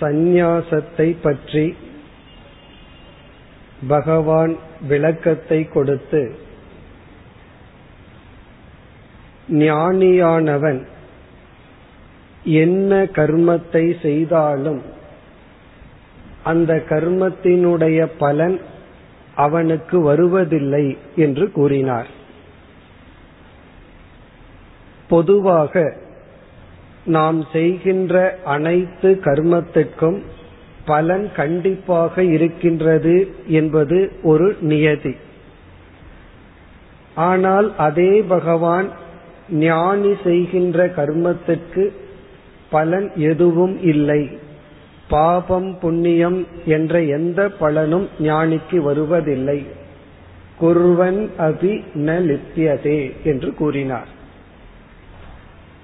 சந்நியாசத்தை பற்றி பகவான் விளக்கத்தை கொடுத்து ஞானியானவன் என்ன கர்மத்தை செய்தாலும் அந்த கர்மத்தினுடைய பலன் அவனுக்கு வருவதில்லை என்று கூறினார். பொதுவாக நாம் செய்கின்ற அனைத்து கர்மத்திற்கும் பலன் கண்டிப்பாக இருக்கின்றது என்பது ஒரு நியதி. ஆனால் அதே பகவான் ஞானி செய்கின்ற கர்மத்திற்கு பலன் எதுவும் இல்லை. பாபம் புண்ணியம் என்ற எந்த பலனும் ஞானிக்கு வருவதில்லை. குர்வன் அபி ந லித்தியதே என்று கூறினார்.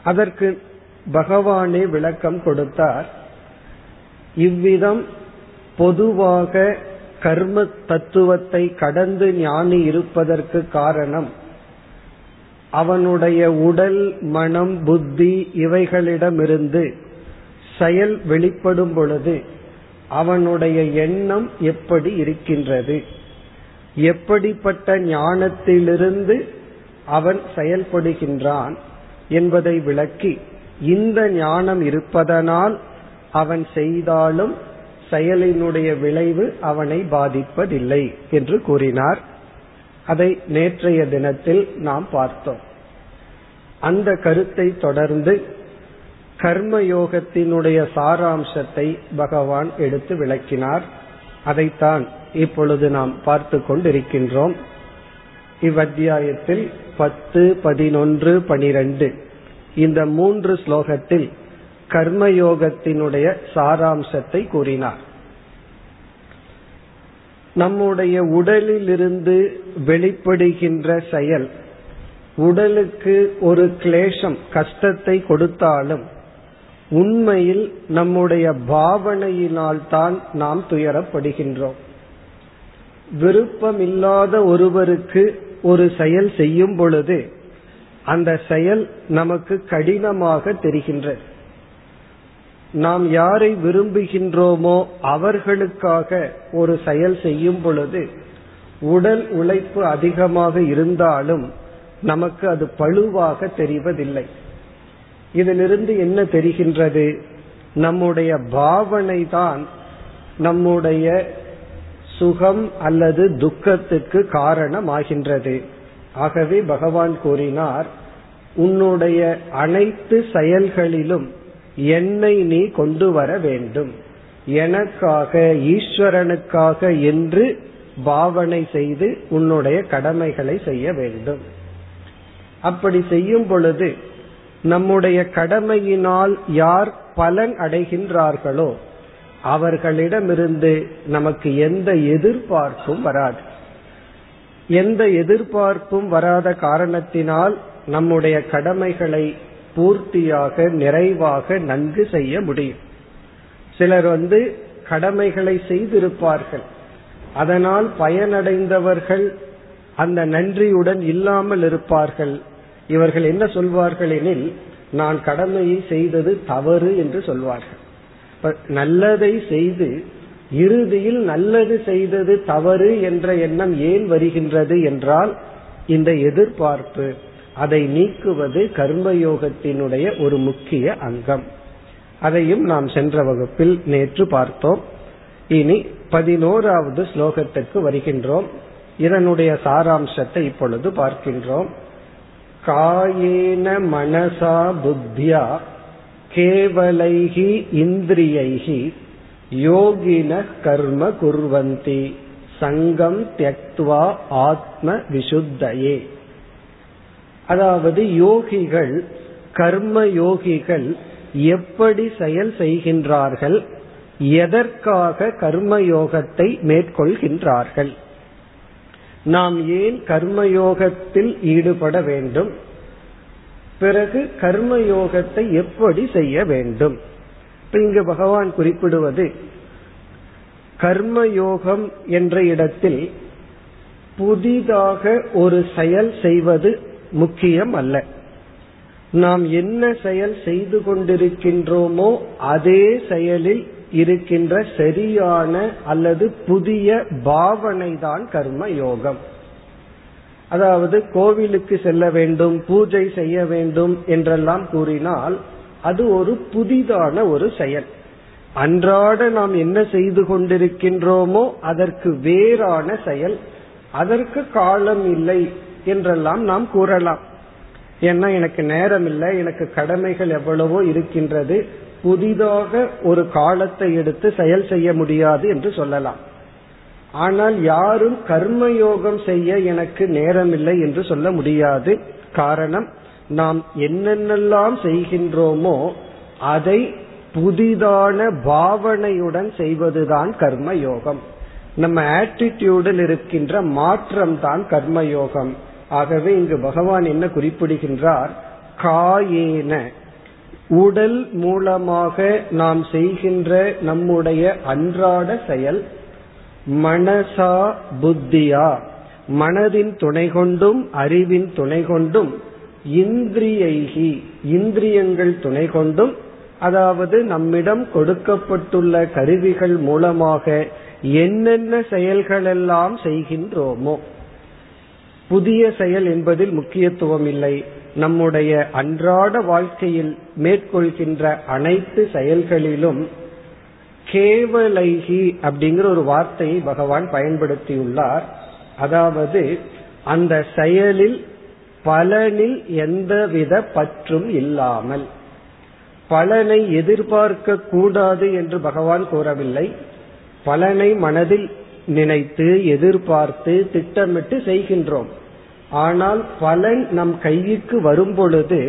அதற்கு பகவானே விளக்கம் கொடுத்தார். இவ்விதம் பொதுவாக கர்ம தத்துவத்தை கடந்து ஞானி இருப்பதற்கு காரணம் அவனுடைய உடல் மனம் புத்தி இவைகளிடமிருந்து செயல் வெளிப்படும் பொழுது அவனுடைய எண்ணம் எப்படி இருக்கின்றது எப்படிப்பட்ட ஞானத்திலிருந்து அவன் செயல்படுகின்றான் என்பதை விளக்கி இந்த ஞானம் இருப்பதனால் அவன் செய்தாலும் செயலினுடைய விளைவு அவனை பாதிப்பதில்லை என்று கூறினார். அதை நேற்றைய தினத்தில் நாம் பார்த்தோம். அந்த கருத்தை தொடர்ந்து கர்மயோகத்தினுடைய சாராம்சத்தை பகவான் எடுத்து விளக்கினார். அதைத்தான் இப்பொழுது நாம் பார்த்து கொண்டிருக்கின்றோம். இவ்வத்தியாயத்தில் பத்து பதினொன்று பனிரெண்டு. இந்த மூன்று ஸ்லோகத்தில் கர்மயோகத்தினுடைய சாராம்சத்தை கூறினார். நம்முடைய உடலிலிருந்து வெளிப்படுகின்ற செயல் உடலுக்கு ஒரு கிளேசம் கஷ்டத்தை கொடுத்தாலும் உண்மையில் நம்முடைய பாவனையினால் தான் நாம் துயரப்படுகின்றோம். விருப்பமில்லாத ஒருவருக்கு ஒரு செயல் செய்யும் பொழுது அந்த செயல் நமக்கு கடினமாக தெரிகின்றது நாம் யாரை விரும்புகின்றோமோ அவர்களுக்காக ஒரு செயல் செய்யும் பொழுது உடல் உழைப்பு அதிகமாக இருந்தாலும் நமக்கு அது பழுவாக தெரிவதில்லை. இதிலிருந்து என்ன தெரிகின்றது? நம்முடைய பாவனை தான் நம்முடைய சுகம் அல்லது துக்கத்துக்கு காரணமாகின்றது. ஆகவே பகவான் கூறினார் உன்னுடைய அனைத்து செயல்களிலும் என்னை நீ கொண்டு வர வேண்டும். எனக்காக ஈஸ்வரனுக்காக என்று பாவனை செய்து உன்னுடைய கடமைகளை செய்ய வேண்டும். அப்படி செய்யும் பொழுது நம்முடைய கடமையினால் யார் பலன் அடைகின்றார்களோ அவர்களிடமிருந்து நமக்கு எந்த எதிர்பார்ப்பும் வராது. எந்த எதிர்பார்ப்பும் வராத காரணத்தினால் நம்முடைய கடமைகளை பூர்த்தியாக நிறைவாக நன்கு செய்ய முடியும். சிலர் வந்து கடமைகளை செய்திருப்பார்கள். அதனால் பயனடைந்தவர்கள் அந்த நன்றியுடன் இல்லாமல் இருப்பார்கள். இவர்கள் என்ன சொல்வார்கள் எனில் நான் கடமையை செய்தது தவறு என்று சொல்வார்கள். நல்லதை செய்து இறுதியில் நல்லது செய்தது தவறு என்ற எண்ணம் ஏன் வருகின்றது என்றால் இந்த எதிர்பார்ப்பு அதை நீக்குவது கர்மயோகத்தினுடைய ஒரு முக்கிய அங்கம். அதையும் நாம் சென்ற வகுப்பில் நேற்று பார்த்தோம். இனி பதினோராவது ஸ்லோகத்திற்கு வருகின்றோம். இதனுடைய சாராம்சத்தை இப்பொழுது பார்க்கின்றோம். காயேன மனசா புத்தியா கேவலைகி இந்திரியைகி யோகின கர்ம குர்வந்தி. சங்கம் தியக்துவா ஆத்ம விசுத்தையே. அதாவது யோகிகள் கர்ம யோகிகள் எப்படி செயல் செய்கின்றார்கள் எதற்காக கர்மயோகத்தை மேற்கொள்கின்றார்கள். நாம் ஏன் கர்மயோகத்தில் ஈடுபட வேண்டும்? பிறகு கர்மயோகத்தை எப்படி செய்ய வேண்டும்? இங்கு பகவான் குறிப்பிடுவது கர்மயோகம் என்ற இடத்தில் புதிதாக ஒரு செயல் செய்வது முக்கியம் அல்ல. நாம் என்ன செயல் செய்து கொண்டிருக்கின்றோமோ அதே செயலில் இருக்கின்ற சரியான அல்லது புதிய பாவனை தான் கர்ம யோகம் அதாவது கோவிலுக்கு செல்ல வேண்டும் பூஜை செய்ய வேண்டும் என்றெல்லாம் கூறினால் அது ஒரு புதிதான ஒரு செயல். அன்றாட நாம் என்ன செய்து கொண்டிருக்கின்றோமோ அதற்கு வேறான செயல். அதற்கு காலம் இல்லை என்றெல்லாம் நாம் கூறலாம். ஏன்னா எனக்கு நேரம் இல்லை எனக்கு கடமைகள் எவ்வளவோ இருக்கின்றது. புதிதாக ஒரு காலத்தை எடுத்து செயல் செய்ய முடியாது என்று சொல்லலாம். ஆனால் யாரும் கர்மயோகம் செய்ய எனக்கு நேரமில்லை என்று சொல்ல முடியாது. காரணம் நாம் என்னென்னலாம் செய்கின்றோமோ அதை புதிதான பாவனையுடன் செய்வதுதான் கர்ம யோகம் நம்ம ஆட்டிடியூடில் இருக்கின்ற மாற்றம் தான் கர்மயோகம். ஆகவே இங்கு பகவான் என்ன குறிப்பிடுகின்றார்? காயேன. உடல் மூலமாக நாம் செய்கின்ற நம்முடைய அன்றாட செயல் மனசா புத்தியா? மனதின் துணை கொண்டும் அறிவின் துணை கொண்டும் இந்திரியைகி இந்திரியங்கள் துணை கொண்டும் அதாவது நம்மிடம் கொடுக்கப்பட்டுள்ள கருவிகள் மூலமாக என்னென்ன செயல்களெல்லாம் செய்கின்றோமோ புதிய செயல் என்பதில் முக்கியத்துவம் இல்லை. நம்முடைய அன்றாட வாழ்க்கையில் மேற்கொள்கின்ற அனைத்து செயல்களிலும் கேவலைகி அப்படிங்கிற ஒரு வார்த்தையை பகவான் பயன்படுத்தியுள்ளார். அதாவது அந்த செயலில் பலனில் எந்தவித பற்றும் இல்லாமல் பலனை எதிர்பார்க்க கூடாது என்று பகவான் கூறவில்லை. பலனை மனதில் நினைத்து எதிர்பார்த்து திட்டமிட்டு செய்கின்றோம். ஆனால் பலன் நம் கைக்கு வரும் பொழுது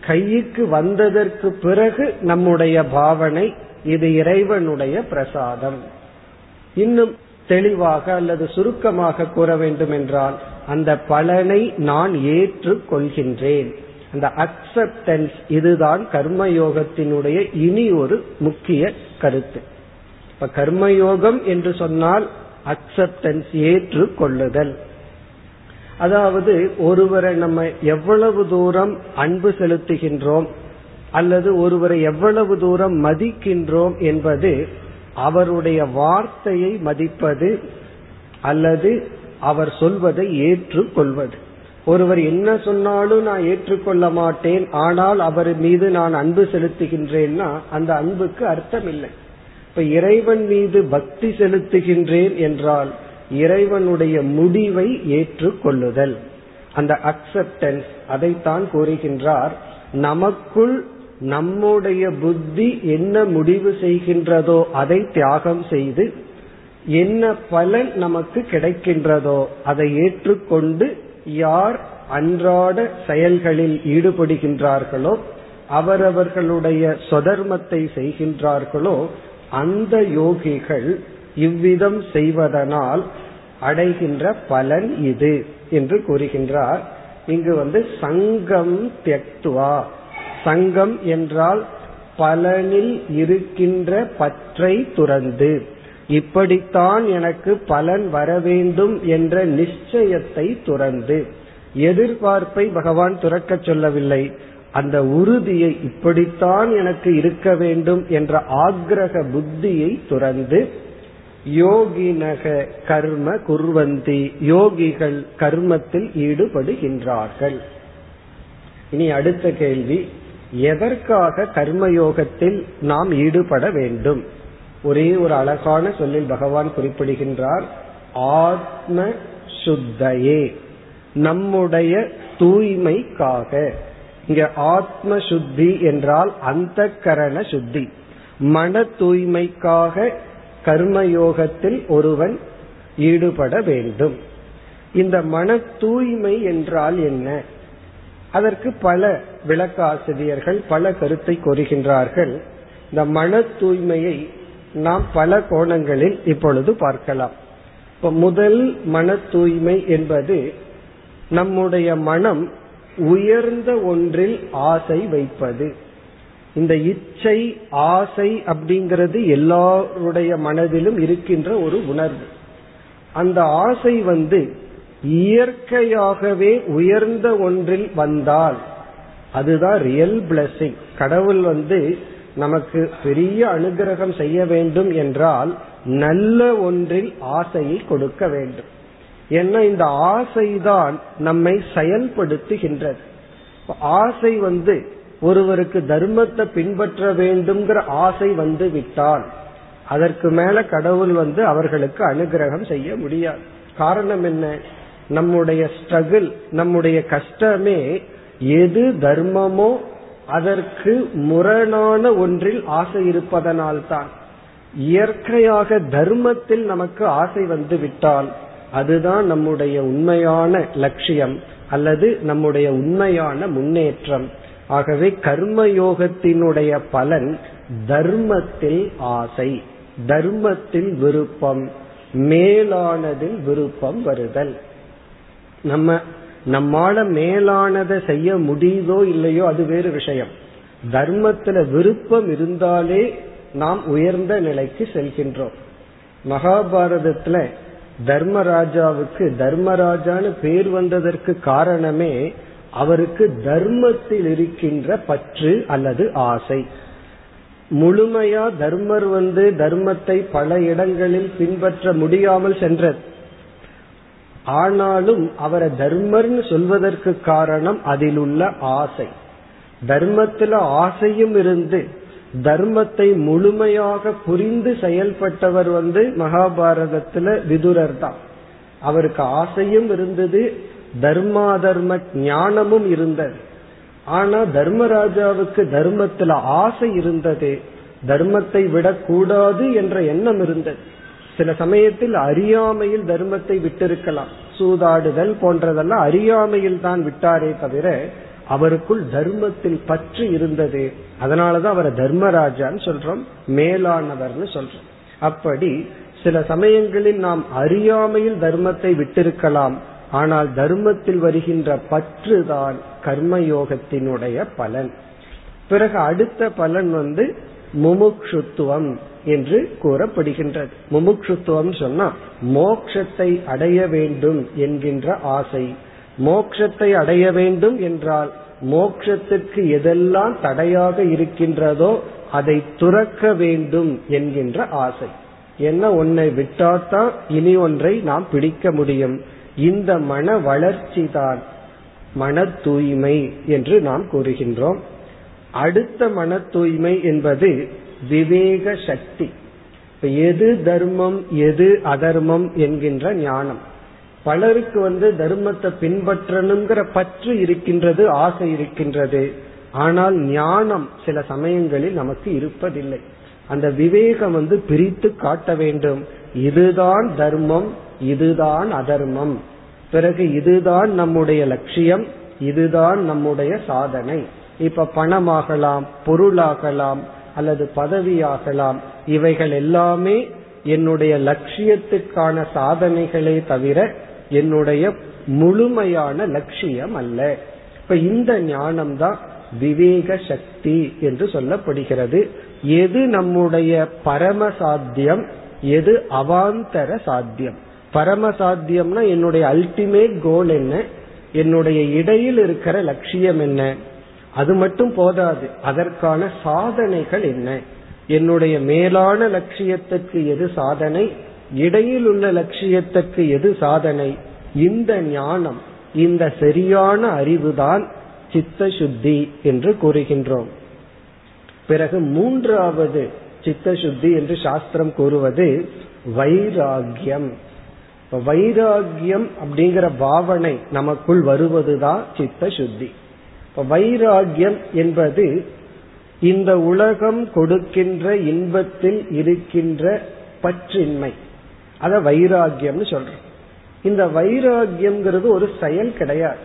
கைக்கு வந்ததற்கு பிறகு நம்முடைய பாவனை இது இறைவனுடைய பிரசாதம். இன்னும் தெளிவாக அல்லது சுருக்கமாக கூற வேண்டும் என்றால் அந்த பலனை நான் ஏற்றுக் கொள்கின்றேன் அந்த அக்செப்டன்ஸ் இதுதான் கர்மயோகத்தினுடைய இனி ஒரு முக்கிய கருத்து. இப்ப கர்மயோகம் என்று சொன்னால் அக்செப்டன்ஸ் ஏற்றுக்கொள்ளுதல். அதாவது ஒருவரை நம்ம எவ்வளவு தூரம் அன்பு செலுத்துகின்றோம் அல்லது ஒருவரை எவ்வளவு தூரம் மதிக்கின்றோம் என்பது அவருடைய வார்த்தையை மதிப்பது அல்லது அவர் சொல்வதை ஏற்றுக்கொள்வது. ஒருவர் என்ன சொன்னாலும் நான் ஏற்றுக்கொள்ள மாட்டேன் ஆனால் அவர் மீது நான் அன்பு செலுத்துகின்றேன்னா அந்த அன்புக்கு அர்த்தம் இல்லை இப்ப இறைவன் மீது பக்தி செலுத்துகின்றேன் என்றால் இறைவனுடைய முடிவை ஏற்றுக்கொள்ளுதல். அந்த அக்செப்டன்ஸ் அதைத்தான் கூறுகின்றார் நமக்குள் நம்முடைய புத்தி என்ன முடிவு செய்கின்றதோ அதை தியாகம் செய்து என்ன பலன் நமக்கு கிடைக்கின்றதோ அதை ஏற்றுக்கொண்டு யார் அன்றாட செயல்களில் ஈடுபடுகின்றார்களோ அவரவர்களுடைய சொதர்மத்தை செய்கின்றார்களோ அந்த யோகிகள் இவ்விதம் செய்வதனால் அடைகின்ற பலன் இது என்று கூறுகின்றார். இங்கு வந்து சங்கம் தியக்துவா. சங்கம் என்றால் பலனில் இருக்கின்ற பற்றை துறந்து. இப்படித்தான் எனக்கு பலன் வர வேண்டும் என்ற நிச்சயத்தை துறந்து எதிர்பார்ப்பை பகவான் துறக்க சொல்லவில்லை. அந்த உறுதியை இப்படித்தான் எனக்கு இருக்க வேண்டும் என்ற ஆக்ரக புத்தியை துறந்து யோகினக கர்ம குர்வந்தி யோகிகள் கர்மத்தில் ஈடுபடுகின்றார்கள். இனி அடுத்த கேள்வி எதற்காக கர்மயோகத்தில் நாம் ஈடுபட வேண்டும்? ஒரே ஒரு அழகான சொல்லில் பகவான் குறிப்பிடுகின்றார் ஆத்ம சுத்தையே நம்முடைய தூய்மைக்காக. இங்க ஆத்ம சுத்தி என்றால் அந்த கரண சுத்தி. மன தூய்மைக்காக கர்மயோகத்தில் ஒருவன் ஈடுபட வேண்டும். இந்த மன தூய்மை என்றால் என்ன? அதற்கு பல விளக்காசிரியர்கள் பல கருத்தை கூறுகின்றார்கள். இந்த மன தூய்மையை நாம் பல கோணங்களில் இப்பொழுது பார்க்கலாம். இப்ப முதல் மன தூய்மை என்பது நம்முடைய மனம் உயர்ந்த ஒன்றில் ஆசை வைப்பது. இந்த இச்சை ஆசை அப்படிங்கிறது எல்லாருடைய மனதிலும் இருக்கின்ற ஒரு உணர்வு. அந்த ஆசை வந்து இயற்கையாகவே உயர்ந்த ஒன்றில் வந்தால் அதுதான் ரியல் பிளஸிங் கடவுள் வந்து நமக்கு பெரிய அனுகிரகம் செய்ய வேண்டும் என்றால் நல்ல ஒன்றில் ஆசையை கொடுக்க வேண்டும். ஏன்னா இந்த ஆசைதான் நம்மை செயல்படுத்துகின்றது. ஆசை வந்து ஒருவருக்கு தர்மத்தை பின்பற்ற வேண்டும்ங்கிற ஆசை வந்து விட்டால் அதற்கு மேல கடவுள் வந்து அவர்களுக்கு அனுகிரகம் செய்ய முடியாது. காரணம் என்ன? நம்முடைய ஸ்ட்ரகிள் நம்முடைய கஷ்டமே எது தர்மமோ அதற்கு முரணான ஒன்றில் ஆசை இருப்பதனால்தான். இயற்கையாக தர்மத்தில் நமக்கு ஆசை வந்து விட்டால் அதுதான் நம்முடைய உண்மையான லட்சியம் அல்லது நம்முடைய உண்மையான முன்னேற்றம். ஆகவே கர்மயோகத்தினுடைய பலன் தர்மத்தில் ஆசை தர்மத்தில் விருப்பம் மேலானதில் விருப்பம் வருதல். நம்ம நம்மால மேலானதை செய்ய முடியுதோ இல்லையோ அது வேறு விஷயம். தர்மத்துல விருப்பம் இருந்தாலே நாம் உயர்ந்த நிலைக்கு செல்கின்றோம். மகாபாரதத்துல தர்மராஜாவுக்கு தர்மராஜான்னு பேர் வந்ததற்கு காரணமே அவருக்கு தர்மத்தில் இருக்கின்ற பற்று அல்லது ஆசை. முழுமையா தர்மர் வந்து தர்மத்தை பல இடங்களில் பின்பற்ற முடியாமல் சென்றது. ஆனாலும் அவரை தர்மர்னு சொல்வதற்கு காரணம் அதில் உள்ள ஆசை. தர்மத்துல ஆசையும் இருந்து தர்மத்தை முழுமையாக புரிந்து செயல்பட்டவர் வந்து மகாபாரதத்துல விதுரர் தான் அவருக்கு ஆசையும் இருந்தது தர்மாதர்ம ஞானமும் இருந்தது. ஆனா தர்மராஜாவுக்கு தர்மத்துல ஆசை இருந்தது தர்மத்தை விடக்கூடாது என்ற எண்ணம் இருந்தது. சில சமயத்தில் அறியாமையில் தர்மத்தை விட்டிருக்கலாம். சூதாடுதல் போன்றதெல்லாம் அறியாமையில் தான் விட்டாரே தவிர அவருக்குள் தர்மத்தில் பற்று இருந்தது. அதனாலதான் அவரை தர்மராஜான்னு சொல்றோம் மேலானவர்னு சொல்றோம். அப்படி சில சமயங்களில் நாம் அறியாமையில் தர்மத்தை விட்டிருக்கலாம். ஆனால் தர்மத்தில் வருகின்ற பற்று தான் கர்மயோகத்தினுடைய பலன். பிறகு அடுத்த பலன் வந்து முமுக்ஷுத்துவம். என்று கூறப்படுகின்றது. முமுக்ஷுத்துவம் சொன்னா மோக்ஷத்தை அடைய வேண்டும் என்கின்ற ஆசை. மோக்ஷத்தை அடைய வேண்டும் என்றால் மோக்ஷத்துக்கு எதெல்லாம் தடையாக இருக்கின்றதோ அதை துறக்க வேண்டும் என்கின்ற ஆசை. என்ன ஒன்னை விட்டாதான் இனி ஒன்றை நாம் பிடிக்க முடியும். இந்த மன வளர்ச்சி தான் மன தூய்மை என்று நாம் கூறுகின்றோம். அடுத்த மன தூய்மை என்பது விவேக சக்தி. எது தர்மம் எது அதர்மம் என்கின்ற ஞானம். பலருக்கு வந்து தர்மத்தை பின்பற்றணுங்கிற பற்று இருக்கின்றது ஆசை இருக்கின்றது. ஆனால் ஞானம் சில சமயங்களில் நமக்கு இருப்பதில்லை. அந்த விவேகம் வந்து பிரித்து காட்ட வேண்டும். இதுதான் தர்மம் இதுதான் அதர்மம். பிறகு இதுதான் நம்முடைய லட்சியம் இதுதான் நம்முடைய சாதனை. இப்ப பணமாகலாம் பொருளாகலாம் அல்லது பதவியாகலாம். இவைகள் எல்லாமே என்னுடைய லட்சியத்துக்கான சாதனைகளே தவிர என்னுடைய முழுமையான லட்சியம் அல்ல இப்ப இந்த ஞானம் தான் விவேக சக்தி என்று சொல்லப்படுகிறது. எது நம்முடைய பரம சாத்தியம் எது அவாந்தர சாத்தியம். பரம சாத்தியம்னா என்னுடைய அல்டிமேட் கோல் என்ன? என்னுடைய இடையில் இருக்கிற லட்சியம் என்ன? அது மட்டும் போதாது. அதற்கான சாதனைகள் என்ன? என்னுடைய மேலான லட்சியத்துக்கு எது சாதனை? இடையில் உள்ள லட்சியத்துக்கு எது சாதனை? இந்த ஞானம் இந்த சரியான அறிவுதான் சித்த சுத்தி என்று கூறுகின்றோம். பிறகு மூன்றாவது சித்த சுத்தி என்று சாஸ்திரம் கூறுவது வைராகியம் வைராகியம் அப்படிங்கிற பாவனை நமக்குள் வருவதுதான் சித்த சுத்தி வைராகியம் என்பது இந்த உலகம் கொடுக்கின்ற இன்பத்தில் இருக்கின்ற பற்றின்மை. அத வைராகியம்னு சொல்றோம். இந்த வைராகியம்ங்கிறது ஒரு செயல் கிடையாது.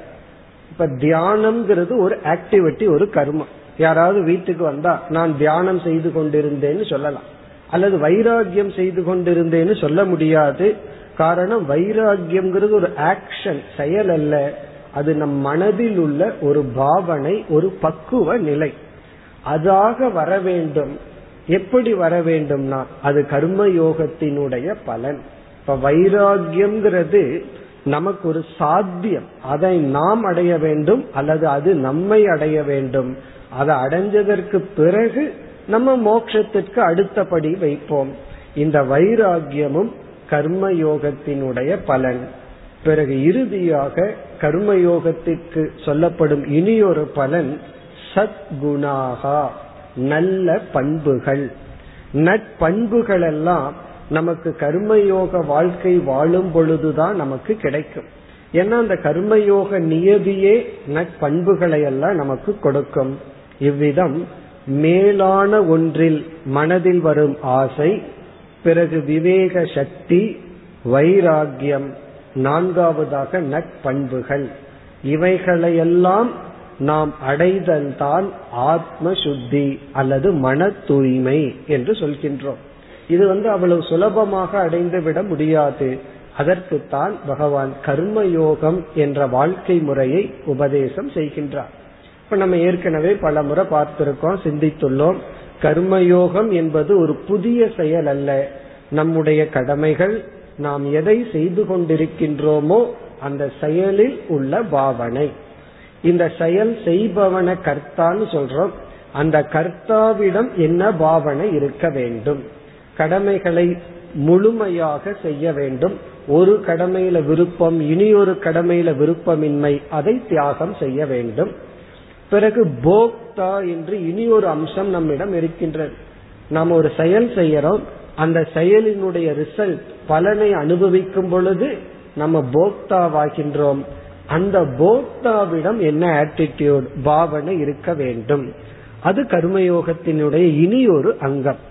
இப்ப தியானம்ங்கிறது ஒரு ஆக்டிவிட்டி ஒரு கர்மம். யாராவது வீட்டுக்கு வந்தா நான் தியானம் செய்து கொண்டிருந்தேன்னு சொல்லலாம். அல்லது வைராகியம் செய்து கொண்டிருந்தேன்னு சொல்ல முடியாது. காரணம் வைராகியம்ங்கிறது ஒரு ஆக்ஷன் செயல் அல்ல. அது நம் மனதில் உள்ள ஒரு பாவனை ஒரு பக்குவ நிலை. அதாக வர வேண்டும். எப்படி வர வேண்டும்னா அது கர்ம யோகத்தினுடைய பலன். இப்ப வைராகியம்ங்கிறது நமக்கு ஒரு சாத்தியம். அதை நாம் அடைய வேண்டும் அல்லது அது நம்மை அடைய வேண்டும். அதை அடைஞ்சதற்கு பிறகு நம்ம மோட்சத்திற்கு அடுத்தபடி வைப்போம். இந்த வைராகியமும் கர்மயோகத்தினுடைய பலன். பிறகு இறுதியாக கர்மயோகத்திற்கு சொல்லப்படும் இனியொரு பலன் சத்குணாகா நல்ல பண்புகள். நட்பண்புகள் எல்லாம் நமக்கு கர்மயோக வாழ்க்கை வாழும் பொழுதுதான் நமக்கு கிடைக்கும். ஏன்னா அந்த கர்மயோக நியதியே நட்பண்புகளை எல்லாம் நமக்கு கொடுக்கும். இவ்விதம் மேலான ஒன்றில் மனதில் வரும் ஆசை பிறகு விவேக சக்தி வைராகியம் நான்காவதாக நட்பண்புகள். இவைகளையெல்லாம் நாம் அடைதல்தான் ஆத்ம சுத்தி அல்லது மன தூய்மை என்று சொல்கின்றோம். இது வந்து அவ்வளவு சுலபமாக அடைந்து விட முடியாது. அதற்குத்தான் பகவான் கர்மயோகம் என்ற வாழ்க்கை முறையை உபதேசம் செய்கின்றார். இப்ப நம்ம ஏற்கனவே பல முறை பார்த்திருக்கோம் சிந்தித்துள்ளோம். கர்மயோகம் என்பது ஒரு புதிய செயல் அல்ல. நம்முடைய கடமைகள் நாம் எதை செய்து கொண்டிருக்கின்றோமோ அந்த செயலில் உள்ள பாவனை. இந்த செயல் செய்பவன கர்த்தான்னு சொல்றோம். அந்த கர்த்தாவிடம் என்ன பாவனை இருக்க வேண்டும்? கடமைகளை முழுமையாக செய்ய வேண்டும். ஒரு கடமையில விருப்பம் இனி ஒரு கடமையில விருப்பமின்மை அதை தியாகம் செய்ய வேண்டும். பிறகு போக்தா என்று இனி ஒரு அம்சம் நம்மிடம் இருக்கின்றது. நாம் ஒரு செயல் செய்யறோம். அந்த செயலினுடைய ரிசல்ட் பலனை அனுபவிக்கும் பொழுது நம்ம போக்தாவாகின்றோம். அந்த போக்தாவிடம் என்ன ஆட்டிடியூட் பாவனை இருக்க வேண்டும். அது கர்மயோகத்தினுடைய இனி ஒரு அங்கம்.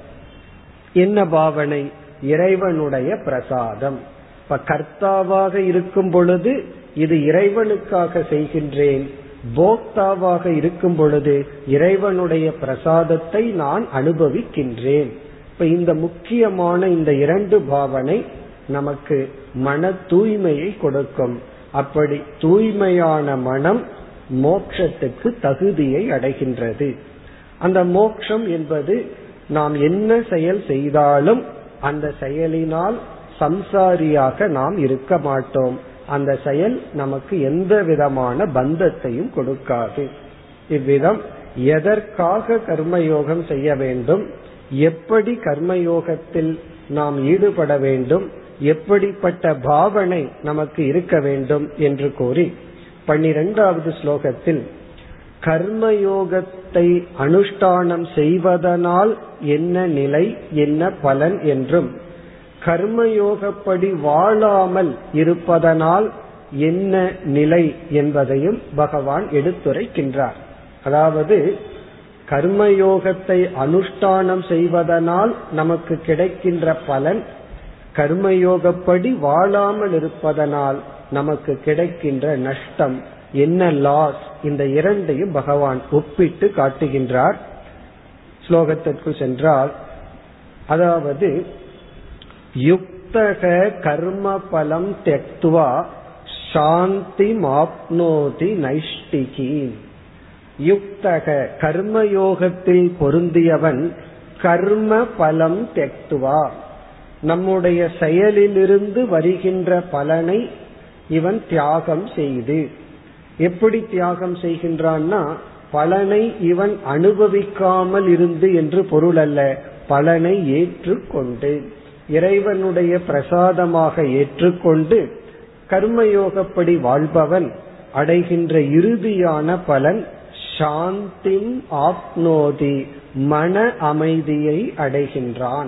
என்ன பாவனை? இறைவனுடைய பிரசாதம். இப்ப கர்த்தாவாக இருக்கும் பொழுது இது இறைவனுக்காக செய்கின்றேன். போக்தாவாக இருக்கும் பொழுது இறைவனுடைய பிரசாதத்தை நான் அனுபவிக்கின்றேன். இப்ப இந்த முக்கியமான இந்த இரண்டு பாவனை நமக்கு மன தூய்மையை கொடுக்கும். அப்படி தூய்மையான மனம் மோட்சத்துக்கு தகுதியை அடைகின்றது. அந்த மோக்ஷம் என்பது நாம் என்ன செயல் செய்தாலும் அந்த செயலினால் சம்சாரியாக நாம் இருக்க மாட்டோம். அந்த செயல் நமக்கு எந்த விதமான பந்தத்தையும் கொடுக்காது. இவ்விதம் எதற்காக கர்மயோகம் செய்ய வேண்டும்? எப்படி கர்மயோகத்தில் நாம் ஈடுபட வேண்டும் எப்படிப்பட்ட பாவனை நமக்கு இருக்க வேண்டும் என்று கூறி பன்னிரெண்டாவது ஸ்லோகத்தில் கர்மயோகத்தை அனுஷ்டானம் செய்வதனால் என்ன நிலை என்ன பலன் என்றும் கர்மயோகப்படி வாழாமல் இருப்பதனால் என்ன நிலை என்பதையும் பகவான் எடுத்துரைக்கின்றார். அதாவது கர்மயோகத்தை அனுஷ்டானம் செய்வதனால் நமக்கு கிடைக்கின்ற பலன் கர்மயோகப்படி வாழாமல் இருப்பதனால் நமக்கு கிடைக்கின்ற நஷ்டம். என்ன லாஸ் இந்த இரண்டையும் பகவான் ஒப்பிட்டு காட்டுகின்றார். ஸ்லோகத்திற்கு சென்றால் அதாவது யுக்தக கர்ம பலம் தெக்துவா சாந்தி மாப்னோதி நைஷ்டிகி யுக்தக கர்மயோகத்தில் பொருந்தியவன் கர்ம பலம் தெக்துவா நம்முடைய செயலிலிருந்து வருகின்ற பலனை இவன் தியாகம் செய்து. எப்படி தியாகம் செய்கின்றான்னா பலனை இவன் அனுபவிக்காமல் இருந்து என்று பொருள் அல்ல பலனை ஏற்றுக்கொண்டு. இறைவனுடைய பிரசாதமாக ஏற்றுக்கொண்டு கர்மயோகப்படி வாழ்பவன் அடைகின்ற இறுதியான பலன் சாந்தின் ஆப்னோதி மன அமைதியை அடைகின்றான்.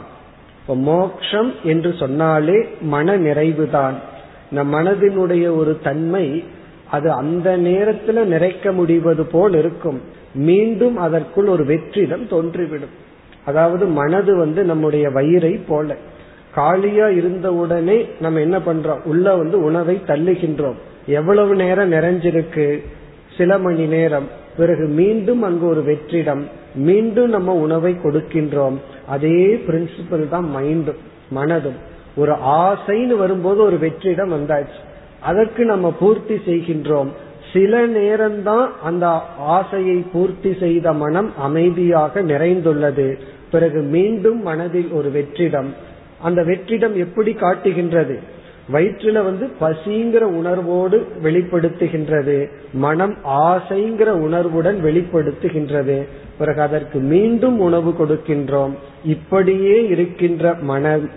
மோக்ஷம் என்று சொன்னாலே மன நிறைவுதான். நம் மனதினுடைய ஒரு தன்மை அது அந்த நேரத்துல நிறைக்க முடிவது போல் இருக்கும். மீண்டும் அதற்குள் ஒரு வெற்றிடம் தோன்றிவிடும். அதாவது மனது வந்து நம்முடைய வயிறை போல. காலியா இருந்த உடனே நம்ம என்ன பண்றோம்? உள்ள வந்து உணவை தள்ளுகின்றோம். எவ்வளவு நேரம் நிறைஞ்சிருக்கு? சில மணி நேரம். பிறகு மீண்டும் அங்கு ஒரு வெற்றிடம். மீண்டும் நம்ம உணவை கொடுக்கின்றோம். அதே பிரின்சிபல் தான் மைண்டும் மனதும். ஒரு ஆசைன்னு வரும்போது ஒரு வெற்றிடம் வந்தாச்சு. அதற்கு நம்ம பூர்த்தி செய்கின்றோம். சில நேரம்தான் அந்த ஆசையை பூர்த்தி செய்த மனம் அமைதியாக நிறைந்துள்ளது. பிறகு மீண்டும் மனதில் ஒரு வெற்றிடம். அந்த வெற்றிடம் எப்படி காட்டுகின்றது? வயிற்றுல வந்து பசிங்கிற உணர்வோடு வெளிப்படுத்துகின்றது மனம் ஆசைங்கிற உணர்வுடன் வெளிப்படுத்துகின்றது. பிறகு அதற்கு மீண்டும் உணவு கொடுக்கின்றோம். இப்படியே இருக்கின்ற மனம்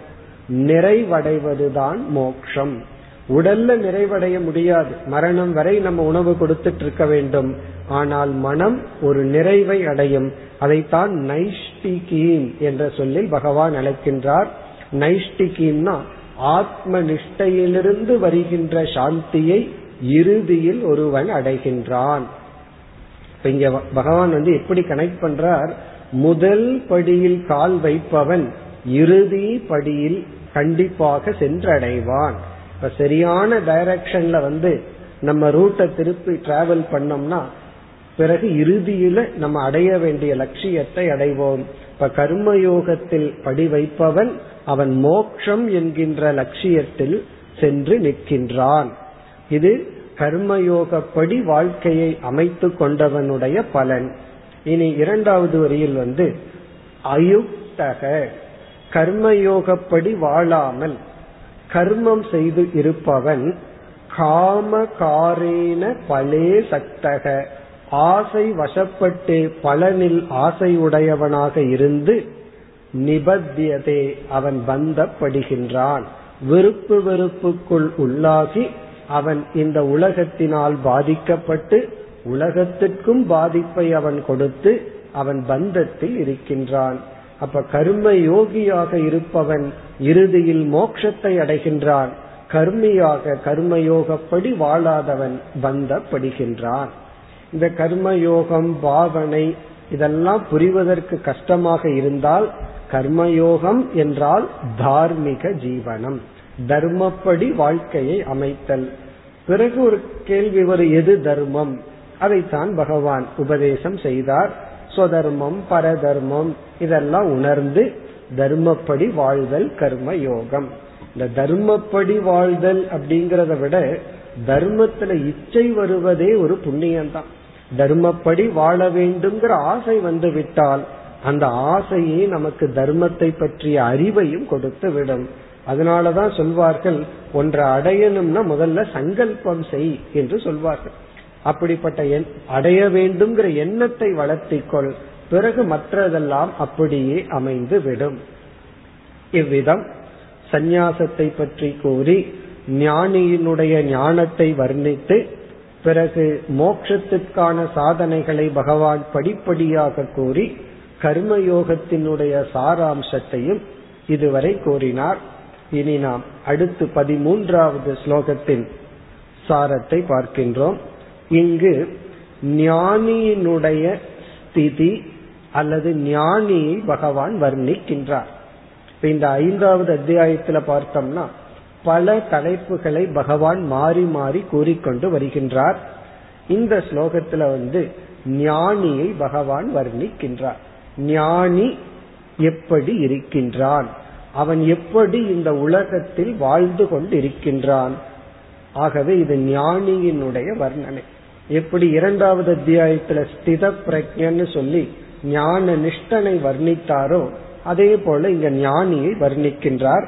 நிறைவடைவதுதான் மோக்ஷம். உடல்ல நிறைவடைய முடியாது. மரணம் வரை நம்ம உணவு கொடுத்துட்டு இருக்க வேண்டும். ஆனால் மனம் ஒரு நிறைவை அடையும். அதைத்தான் நைஷ்டிகீம் என்ற சொல்லில் பகவான் அழைக்கின்றார். நைஷ்டிகீம்னா ஆத்ம நிஷ்டையிலிருந்து வருகின்ற சாந்தியை இறுதியில் ஒருவன் அடைகின்றான். இங்க பகவான் வந்து எப்படி கனெக்ட் பண்றார்? முதல் படியில் கால் வைப்பவன் இறுதி படியில் கண்டிப்பாக சென்றடைவான். இப்ப சரியான டைரக்ஷன்ல வந்து நம்ம ரூட்டை திருப்பி டிராவல் பண்ணோம்னா பிறகு இறுதியில நம்ம அடைய வேண்டிய லட்சியத்தை அடைவோம். இப்ப கர்மயோகத்தில் படி வைப்பவன் அவன் மோக்ஷம் என்கின்ற லட்சியத்தில் சென்று நிற்கின்றான். இது கர்மயோகப்படி வாழ்க்கையை அமைத்து கொண்டவனுடைய பலன். இனி இரண்டாவது வரியில் வந்து அயுக்தக கர்மயோகப்படி வாழாமல் கர்மம் செய்து இருப்பவன் காம காரேன பலே சக்தக ஆசை வசப்பட்டு பலனில் ஆசையுடையவனாக இருந்து நிபத்தியதே அவன் பந்தப்படுகின்றான். விருப்பு வெறுப்புக்குள் உள்ளாகி அவன் இந்த உலகத்தினால் பாதிக்கப்பட்டு உலகத்திற்கும் பாதிப்பை அவன் கொடுத்து அவன் பந்தத்தில் இருக்கின்றான். அப்ப கர்ம யோகியாக இருப்பவன் இறுதியில் மோட்சத்தை அடைகின்றான். கர்மியாக கர்மயோகப்படி வாழாதவன் பந்தப்படுகின்றான். இந்த கர்மயோகம் பாவனை இதெல்லாம் புரிவதற்கு கஷ்டமாக இருந்தால் கர்மயோகம் என்றால் தார்மீக ஜீவனம். தர்மப்படி வாழ்க்கையை அமைத்தல். பிறகு ஒரு கேள்வி வரும் எது தர்மம்? அதைத்தான் பகவான் உபதேசம் செய்தார். ஸ்வதர்மம் பரதர்மம் இதெல்லாம் உணர்ந்து தர்மப்படி வாழ்தல் கர்ம யோகம் இந்த தர்மப்படி வாழ்தல் அப்படிங்கறத விட தர்மத்துல இச்சை வருவதே ஒரு புண்ணியம்தான். தர்மப்படி வாழ வேண்டும்ங்கிற ஆசை வந்து விட்டால் அந்த ஆசையே நமக்கு தர்மத்தை பற்றிய அறிவையும் கொடுத்து விடும். அதனாலதான் சொல்வார்கள் ஒன்றை அடையணும்னா முதல்ல சங்கல்பம் செய் என்று சொல்வார்கள். அப்படிப்பட்ட அடைய வேண்டும்ங்கிற எண்ணத்தை வளர்த்திக்கொள். பிறகு மற்றதெல்லாம் அப்படியே அமைந்து விடும். இவ்விதம் சந்நியாசத்தை பற்றி கூறி ஞானியினுடைய ஞானத்தை வர்ணித்து பிறகு மோட்சத்திற்கான சாதனைகளை பகவான் படிப்படியாக கூறி கர்மயோகத்தினுடைய சாராம்சத்தையும் இதுவரை கூறினார் இனி நாம் அடுத்து பதிமூன்றாவது ஸ்லோகத்தின் சாரத்தை பார்க்கின்றோம். இங்கு ஞானியினுடைய ஸ்திதி அல்லது ஞானியை பகவான் வர்ணிக்கின்றார். இந்த ஐந்தாவது அத்தியாயத்துல பார்த்தோம்னா பல தலைப்புகளை பகவான் மாறி மாறி கூறிக்கொண்டு வருகின்றார். இந்த ஸ்லோகத்துல வந்து ஞானியை பகவான் வர்ணிக்கின்றார். ஞானி எப்படி இருக்கின்றான்? அவன் எப்படி இந்த உலகத்தில் வாழ்ந்து கொண்டிருக்கின்றான்? ஆகவே இது ஞானியினுடைய வர்ணனை. எப்படி இரண்டாவது அத்தியாயத்துல ஸ்தித பிரஜன்னு சொல்லி ஞான நிஷ்டனை வர்ணித்தாரோ அதே போல இங்க ஞானியை வர்ணிக்கின்றார்.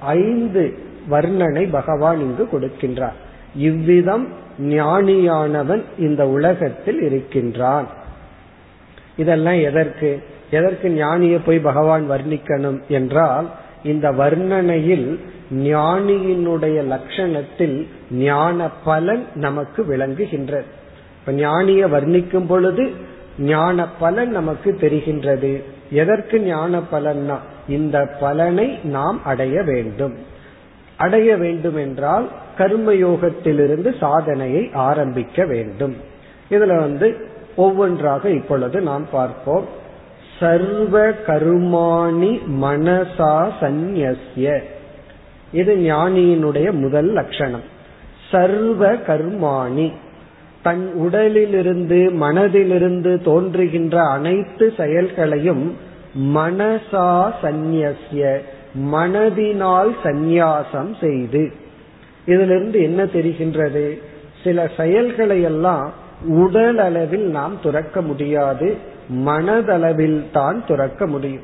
ஐந்து வர்ணனை பகவான் இங்கு கொடுக்கின்றார். இவ்விதம் ஞானியானவன் இந்த உலகத்தில் இருக்கின்றான். இதெல்லாம் எதற்கு? எதற்கு ஞானியை போய் பகவான் வர்ணிக்கணும் என்றால் இந்த வர்ணனையில் ஞானியினுடைய லட்சணத்தில் ஞான பலன் நமக்கு விளங்குகின்றது. இப்ப ஞானிய வர்ணிக்கும் பொழுது ஞான பலன் நமக்கு தெரிகின்றது. எதற்கு ஞான பலன்னா இந்த பலனை நாம் அடைய வேண்டும். அடைய வேண்டும் என்றால் கர்மயோகத்திலிருந்து சாதனையை ஆரம்பிக்க வேண்டும். இதுல வந்து ஒவ்வொன்றாக இப்பொழுது நாம் பார்ப்போம். சர்வ கருமாணி மனசா சந்நிய இது ஞானியினுடைய முதல் லட்சணம். சர்வ கர்மாணி. தன் உடலிலிருந்து மனதிலிருந்து தோன்றுகின்ற அனைத்து செயல்களையும் மனசா சந்நிய மனதினால் சந்நியாசம் செய்து. இதிலிருந்து என்ன தெரிகின்றது? சில செயல்களை எல்லாம் உடல் அளவில் நாம் துறக்க முடியாது மனதளவில் தான் துறக்க முடியும்.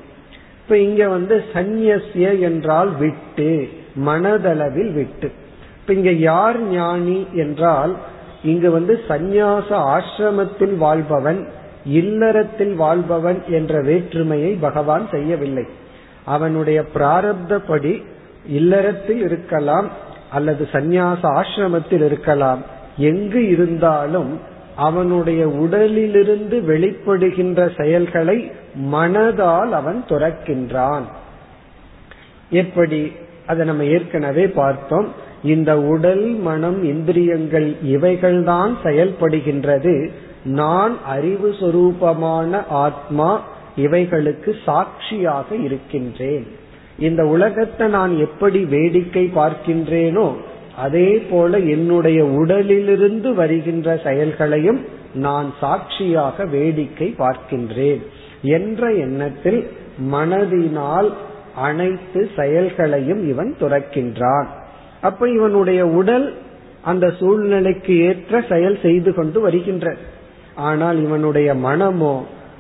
இப்ப இங்க வந்து சந்நியசிய என்றால் விட்டு மனதளவில் விட்டு. இப்ப இங்க யார் ஞானி என்றால் இங்கு வந்து சந்நியாச ஆசிரமத்தில் வாழ்பவன் இல்லறத்தில் வாழ்பவன் என்ற வேற்றுமையை பகவான் செய்யவில்லை. அவனுடைய பிராரப்தப்படி இல்லறத்தில் இருக்கலாம் அல்லது சந்நியாச ஆசிரமத்தில் இருக்கலாம். எங்கு இருந்தாலும் அவனுடைய உடலிலிருந்து வெளிப்படுகின்ற செயல்களை மனதால் அவன் துறக்கின்றான். எப்படி? அதை நம்ம ஏற்கனவே பார்த்தோம். இந்த உடல் மனம் இந்திரியங்கள் இவைகள்தான் செயல்படுகின்றது. நான் அறிவு சொரூபமான ஆத்மா இவைகளுக்கு சாட்சியாக இருக்கின்றேன். இந்த உலகத்தை நான் எப்படி வேடிக்கை பார்க்கின்றேனோ அதே போல என்னுடைய உடலிலிருந்து வருகின்ற செயல்களையும் நான் சாட்சியாக வேடிக்கை பார்க்கின்றேன் என்ற எண்ணத்தில் மனதினால் அனைத்து செயல்களையும் இவன் துறக்கின்றான். அப்ப இவனுடைய உடல் அந்த சூழ்நிலைக்கு ஏற்ற செயல் செய்து கொண்டு வருகின்ற. ஆனால் இவனுடைய மனமோ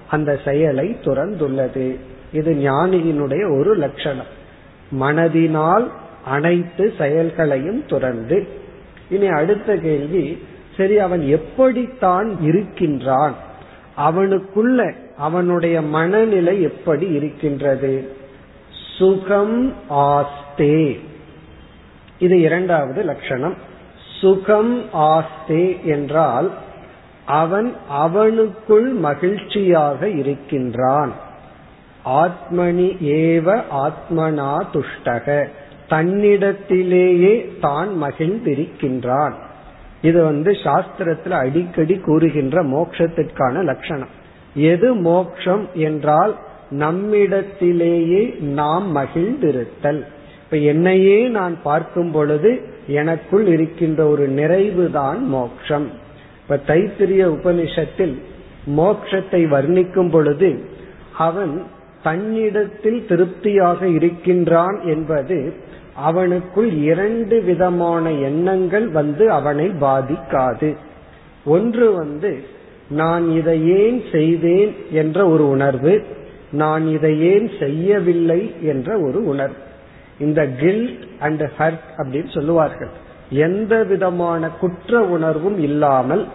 அந்த செயலை துறந்துள்ளது. இது ஞானியினுடைய ஒரு லட்சணம். மனதினால் அனைத்து செயல்களையும் துறந்து. இனி அடுத்த கேள்வி சரி அவன் எப்படித்தான் இருக்கின்றான்? அவனுக்குள்ள அவனுடைய மனநிலை எப்படி இருக்கின்றது? சுகம் ஆஸ்தே. இது இரண்டாவது லட்சணம். சுகம் ஆஸ்தே என்றால் அவன் அவனுக்குள் மகிழ்ச்சியாக இருக்கின்றான். ஆத்மனி ஏவ ஆத்மனா துஷ்டக. தன்னிடத்திலேயே தான் மகிழ்ந்திருக்கின்றான். இது வந்து சாஸ்திரத்துல அடிக்கடி கூறுகின்ற மோட்சத்திற்கான லட்சணம். எது மோக்ஷம் என்றால் நம்மிடத்திலேயே நாம் மகிழ்ந்திருத்தல். இப்ப என்னையே நான் பார்க்கும் பொழுது எனக்குள் இருக்கின்ற ஒரு நிறைவு தான் மோக்ஷம் இப்ப தைத்திரிய உபனிஷத்தில் மோக்ஷத்தை வர்ணிக்கும் பொழுது அவன் தன்னிடத்தில் திருப்தியாக இருக்கின்றான் என்பது அவனுக்குள் இரண்டு விதமான எண்ணங்கள் வந்து அவனை பாதிக்காது. ஒன்று வந்து நான் இதை ஏன் செய்தேன்? என்ற ஒரு உணர்வு நான் இதை ஏன் செய்யவில்லை? என்ற ஒரு உணர்வு. இந்த கில்ட் அண்ட் ஹர்ட் அப்படின்னு சொல்லுவார்கள். எந்த விதமான குற்ற உணர்வும் இல்லாமல்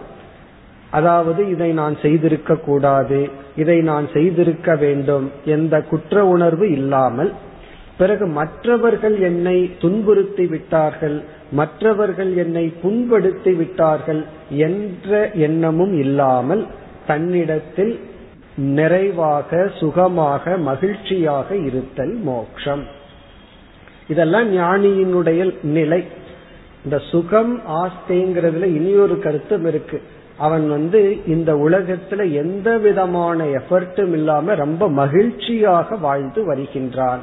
அதாவது இதை நான் செய்திருக்க கூடாது இதை நான் செய்திருக்க வேண்டும் எந்த குற்ற உணர்வு இல்லாமல் பிறகு மற்றவர்கள் என்னை துன்புறுத்தி விட்டார்கள் மற்றவர்கள் என்னை புண்படுத்தி விட்டார்கள் என்ற எண்ணமும் இல்லாமல் தன்னிடத்தில் நிறைவாக சுகமாக மகிழ்ச்சியாக இருத்தல் மோக்ஷம் இதெல்லாம் ஞானியினுடைய நிலை. இந்த சுகம் ஆஸ்தேங்கிறதுல இனியொரு கருத்தும் இருக்கு. அவன் வந்து இந்த உலகத்துல எந்த விதமான எஃபர்ட்டும் இல்லாம ரொம்ப மகிழ்ச்சியாக வாழ்ந்து வருகின்றான்.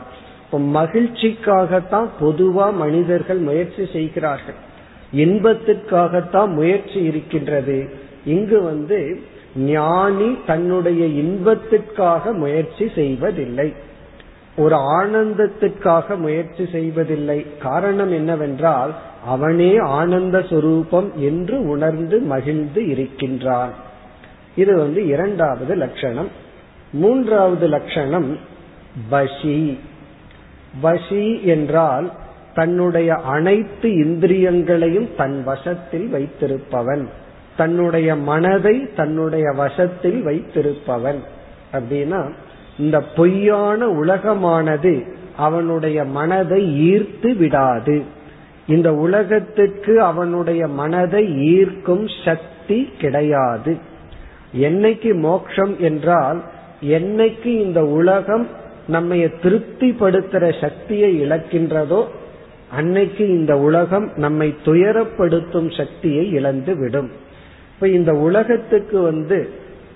மகிழ்ச்சிக்காகத்தான் பொதுவா மனிதர்கள் முயற்சி செய்கிறார்கள். இன்பத்திற்காகத்தான் முயற்சி இருக்கின்றது. இங்கு வந்து ஞானி தன்னுடைய இன்பத்திற்காக முயற்சி செய்வதில்லை. ஒரு ஆனந்தத்திற்காக முயற்சி செய்வதில்லை. காரணம் என்னவென்றால் அவனே ஆனந்த சுரூபம் என்று உணர்ந்து மகிழ்ந்து இருக்கின்றான். இது வந்து இரண்டாவது லட்சணம். மூன்றாவது லட்சணம் பஷி வசி என்றால் தன்னுடைய அனைத்து இந்திரியங்களையும் தன் வசத்தில் வைத்திருப்பவன். தன்னுடைய மனதை தன்னுடைய வசத்தில் வைத்திருப்பவன். அப்படின்னா இந்த பொய்யான உலகமானது அவனுடைய மனதை ஈர்த்து விடாது. இந்த உலகத்துக்கு அவனுடைய மனதை ஈர்க்கும் சக்தி கிடையாது. என்னைக்கு மோக்ஷம் என்றால் என்னைக்கு இந்த உலகம் நம்ம திருப்திப்படுத்துற சக்தியை இழக்கின்றதோ அன்னைக்கு இந்த உலகம் நம்மை துயரப்படுத்தும் சக்தியை இழந்து விடும். இப்ப இந்த உலகத்துக்கு வந்து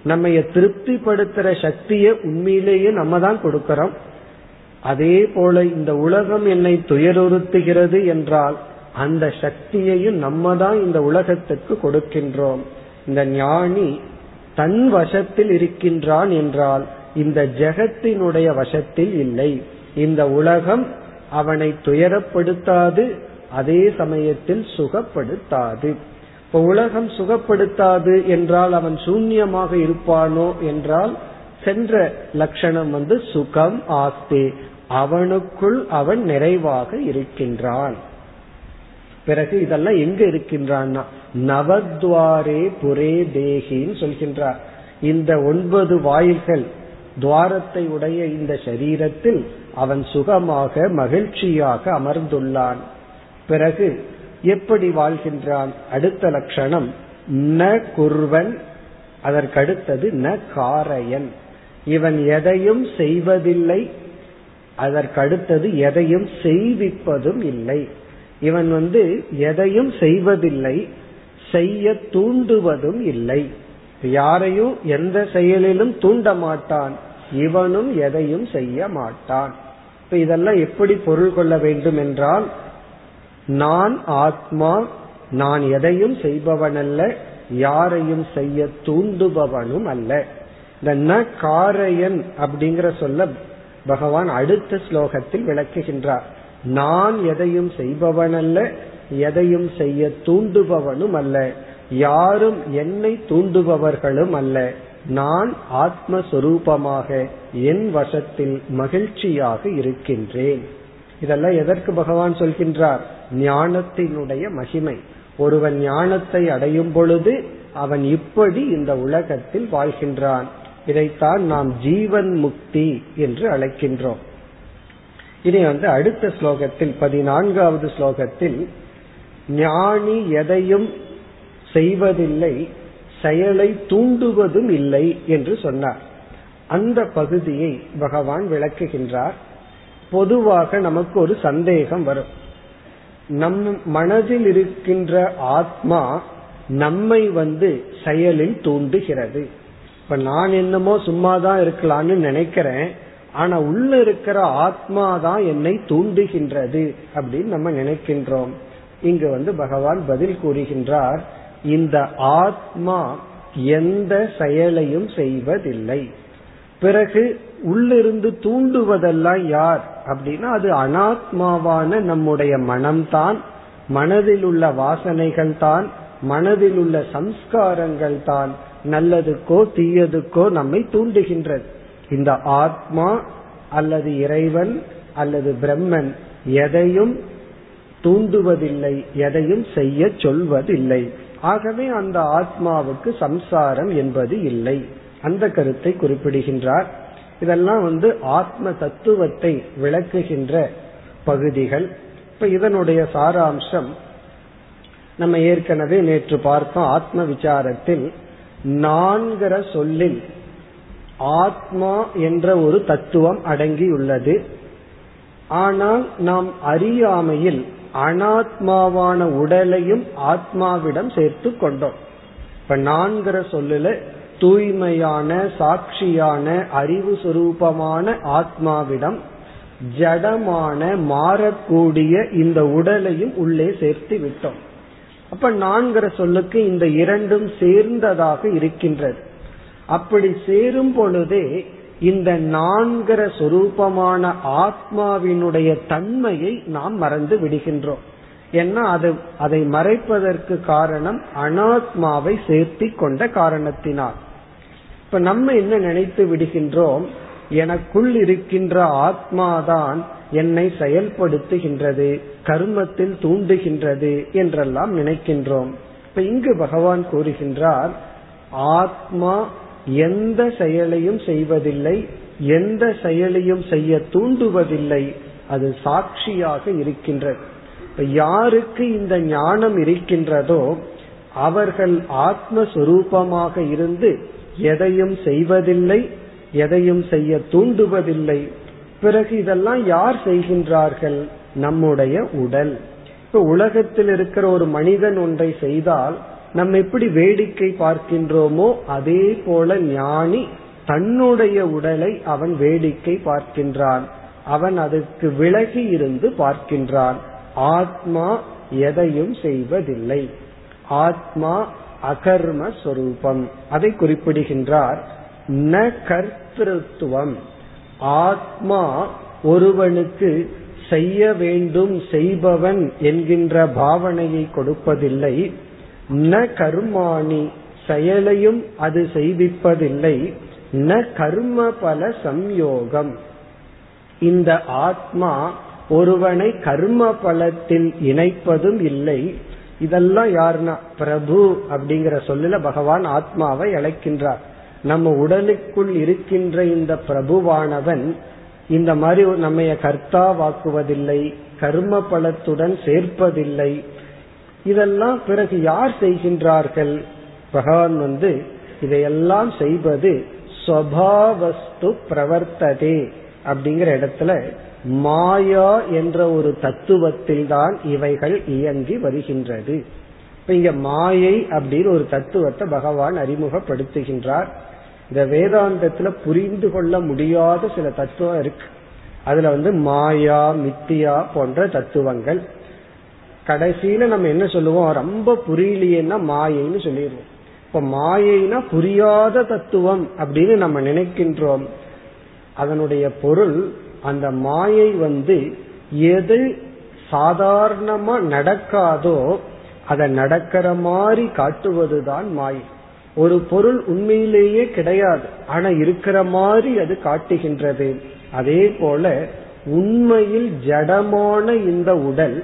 நம்ம திருப்திப்படுத்துற சக்தியை உண்மையிலேயே நம்ம தான் கொடுக்கறோம். அதே போல இந்த உலகம் என்னை துயருறுத்துகிறது என்றால் அந்த சக்தியையும் நம்ம தான் இந்த உலகத்துக்கு கொடுக்கின்றோம். இந்த ஞானி தன் வசத்தில் இருக்கின்றான் என்றால் இந்த ஜெகத்தினுடைய வசத்தில் இல்லை. இந்த உலகம் அவனை துயரப்படுத்தாது அதே சமயத்தில் சுகப்படுத்தாது. இப்ப உலகம் சுகப்படுத்தாது என்றால் அவன் சூன்யமாக இருப்பானோ என்றால் சென்ற லட்சணம் வந்து சுகம் ஆஸ்தி. அவனுக்குள் அவன் நிறைவாக இருக்கின்றான். பிறகு இதெல்லாம் எங்க இருக்கின்றான்னா நவத்வாரே புரே தேகின்னு சொல்கின்றார். இந்த ஒன்பது வாயில்கள் துவாரத்தை உடைய இந்த சரீரத்தில் அவன் சுகமாக மகிழ்ச்சியாக அமர்ந்துள்ளான். பிறகு எப்படி வாழ்கின்றான்? அடுத்த லட்சணம் ந குர்வன் அதற்கடுத்தது ந காரையன். இவன் எதையும் செய்வதில்லை அதற்கடுத்தது எதையும் செய்விப்பதும் இல்லை. இவன் வந்து எதையும் செய்வதில்லை செய்ய தூண்டுவதும் இல்லை. யாரையும் எந்த செயலிலும் தூண்ட மாட்டான் இவனும் எதையும் செய்ய மாட்டான். இப்ப இதெல்லாம் எப்படி பொருள் கொள்ள வேண்டும் என்றால் நான் ஆத்மா நான் எதையும் செய்பவன் அல்ல யாரையும் செய்ய தூண்டுபவனும் அல்ல. இந்த ந காரையன் அப்படிங்கிற சொல்ல பகவான் அடுத்த ஸ்லோகத்தில் விளக்குகின்றார். நான் எதையும் செய்பவன் அல்ல எதையும் செய்ய தூண்டுபவனும் அல்ல யாரும் என்னை தூண்டுபவர்களும் அல்ல. நான் ஆத்மஸ்வரூபமாக என் வசத்தில் மகிழ்ச்சியாக இருக்கின்றேன். இதெல்லாம் எதற்கு பகவான் சொல்கின்றார்? ஞானத்தினுடைய மகிமை. ஒருவன் ஞானத்தை அடையும் பொழுது அவன் இப்படி இந்த உலகத்தில் வாழ்கின்றான். இதைத்தான் நாம் ஜீவன் முக்தி என்று அழைக்கின்றோம். இனி வந்து அடுத்த ஸ்லோகத்தில் பதினான்காவது ஸ்லோகத்தில் ஞானி எதையும் செய்வதில்லை செயலை தூண்டுவதும் இல்லை என்று சொன்னார். அந்த பகுதியை பகவான் விளக்குகின்றார். பொதுவாக நமக்கு ஒரு சந்தேகம் வரும். நம் மனதில் இருக்கின்ற ஆத்மா நம்மை வந்து செயலில் தூண்டுகிறது. இப்ப நான் என்னமோ சும்மாதான் இருக்கலாம்னு நினைக்கிறேன். ஆனா உள்ள இருக்கிற ஆத்மா தான் என்னை தூண்டுகின்றது அப்படின்னு நம்ம நினைக்கின்றோம். இங்கு வந்து பகவான் பதில் கூறுகின்றார். இந்த ஆத்மா எந்த செயலையும் செய்வதில்லை. பிறகு உள்ளிருந்து தூண்டுவதெல்லாம் யார்? அப்படின்னா அது அனாத்மாவான நம்முடைய மனம்தான் மனதில் உள்ள வாசனைகள் தான் மனதில் உள்ள சம்ஸ்காரங்கள் தான் நல்லதுக்கோ தீயதுக்கோ நம்மை தூண்டுகின்றது. இந்த ஆத்மா அல்லது இறைவன் அல்லது பிரம்மன் எதையும் தூண்டுவதில்லை எதையும் செய்ய சொல்வதில்லை. ஆகவே அந்த ஆத்மாவுக்கு சம்சாரம் என்பது இல்லை. அந்த கருத்தை குறிப்பிடுகின்றார். இதெல்லாம் வந்து ஆத்ம தத்துவத்தை விளக்குகின்ற பகுதிகள். இப்ப இதனுடைய சாராம்சம் நம்ம ஏற்கனவே நேற்று பார்த்தோம். ஆத்ம விசாரத்தில் நான்கிற சொல்லில் ஆத்மா என்ற ஒரு தத்துவம் அடங்கியுள்ளது. ஆனால் நாம் அறியாமையில் அனாத்மாவான உடலையும் ஆத்மாவிடம் சேர்த்து கொண்டோம். இப்ப நான்கிற சொல்லுல தூய்மையான சாட்சியான அறிவு சுரூபமான ஆத்மாவிடம் ஜடமான மாறக்கூடிய இந்த உடலையும் உள்ளே சேர்த்து விட்டோம். அப்ப நான்கிற சொல்லுக்கு இந்த இரண்டும் சேர்ந்ததாக இருக்கின்றது. அப்படி சேரும் பொழுதே இந்த நான்கிற சொரூபமான ஆத்மாவினுடைய தன்மையை நாம் மறந்து விடுகின்றோம். ஏன்னா அது அதை மறைப்பதற்கு காரணம் அனாத்மாவை சேர்த்தி கொண்ட காரணத்தினால். இப்ப நம்ம என்ன நினைத்து விடுகின்றோம்? எனக்குள் இருக்கின்ற ஆத்மாதான் என்னை செயல்படுத்துகின்றது கர்மத்தில் தூண்டுகின்றது என்றெல்லாம் நினைக்கின்றோம். இப்ப இங்கு பகவான் கூறுகின்றார் ஆத்மா எந்த செயலையும் செய்வதில்லை எந்த செயலையும் செய்ய தூண்டுவதில்லை அது சாட்சியாக இருக்கின்றது. யாருக்கு இந்த ஞானம் இருக்கின்றதோ அவர்கள் ஆத்மஸ்வரூபமாக இருந்து எதையும் செய்வதில்லை எதையும் செய்ய தூண்டுவதில்லை. பிறகு இதெல்லாம் யார் செய்கின்றார்கள்? நம்முடைய உடல். இப்ப உலகத்தில் இருக்கிற ஒரு மனிதன் ஒன்றை செய்தால் நம்ம எப்படி வேடிக்கை பார்க்கின்றோமோ அதே போல ஞானி தன்னுடைய உடலை அவன் வேடிக்கை பார்க்கின்றான். அவன் அதற்கு விலகி இருந்து பார்க்கின்றான். ஆத்மா எதையும் செய்வதில்லை. ஆத்மா அகர்ம ஸ்வரூபம் அதை குறிப்பிடுகின்றார் ந கர்த்தத்துவம் ஆத்மா ஒருவனுக்கு செய்ய வேண்டும் செய்பவன் என்கின்ற பாவனையை கொடுப்பதில்லை. ந கர்மாணி செயலையும் அது செய்விப்பதில்லை. ந கர்ம பல சம்யோகம். இந்த ஆத்மா ஒருவனை கர்ம பலத்தில் இணைப்பதும் இல்லை. இதெல்லாம் யாருன்னா? பிரபு அப்படிங்கிற சொல்லுல பகவான் ஆத்மாவை அழைக்கின்றார். நம்ம உடலுக்குள் இருக்கின்ற இந்த பிரபுவானவன் இந்த மாதிரி நம்ம கர்த்தா வாக்குவதில்லை கர்ம பலத்துடன் சேர்ப்பதில்லை இதெல்லாம் பிறகு யார் செய்கின்றார்கள்? பகவான் வந்து இதையெல்லாம் செய்வது ஸ்வபாவஸ்து பிரவர்த்ததே அப்படிங்கிற இடத்துல மாயா என்ற ஒரு தத்துவத்தில் தான் இவைகள் இயங்கி வருகின்றது. இப்ப இங்க மாயை அப்படின்னு ஒரு தத்துவத்தை பகவான் அறிமுகப்படுத்துகின்றார். இந்த வேதாந்தத்துல புரிந்து கொள்ள முடியாத சில தத்துவம் இருக்கு. அதுல வந்து மாயா மித்தியா போன்ற தத்துவங்கள். கடைசியில நம்ம என்ன சொல்லுவோம்? ரொம்ப புரியலையேன்னா மாயைன்னு சொல்லிடுவோம். இப்ப மாயைனா புரியாத தத்துவம் அப்படின்னு நம்ம நினைக்கின்றோம். அதனுடைய பொருள் அந்த மாயை வந்து எது சாதாரணமா நடக்காதோ அதை நடக்கிற மாதிரி காட்டுவதுதான் மாயை. ஒரு பொருள் உண்மையிலேயே கிடையாது ஆனா இருக்கிற மாதிரி அது காட்டுகின்றது. அதே போல உண்மையில் ஜடமான இந்த உடல்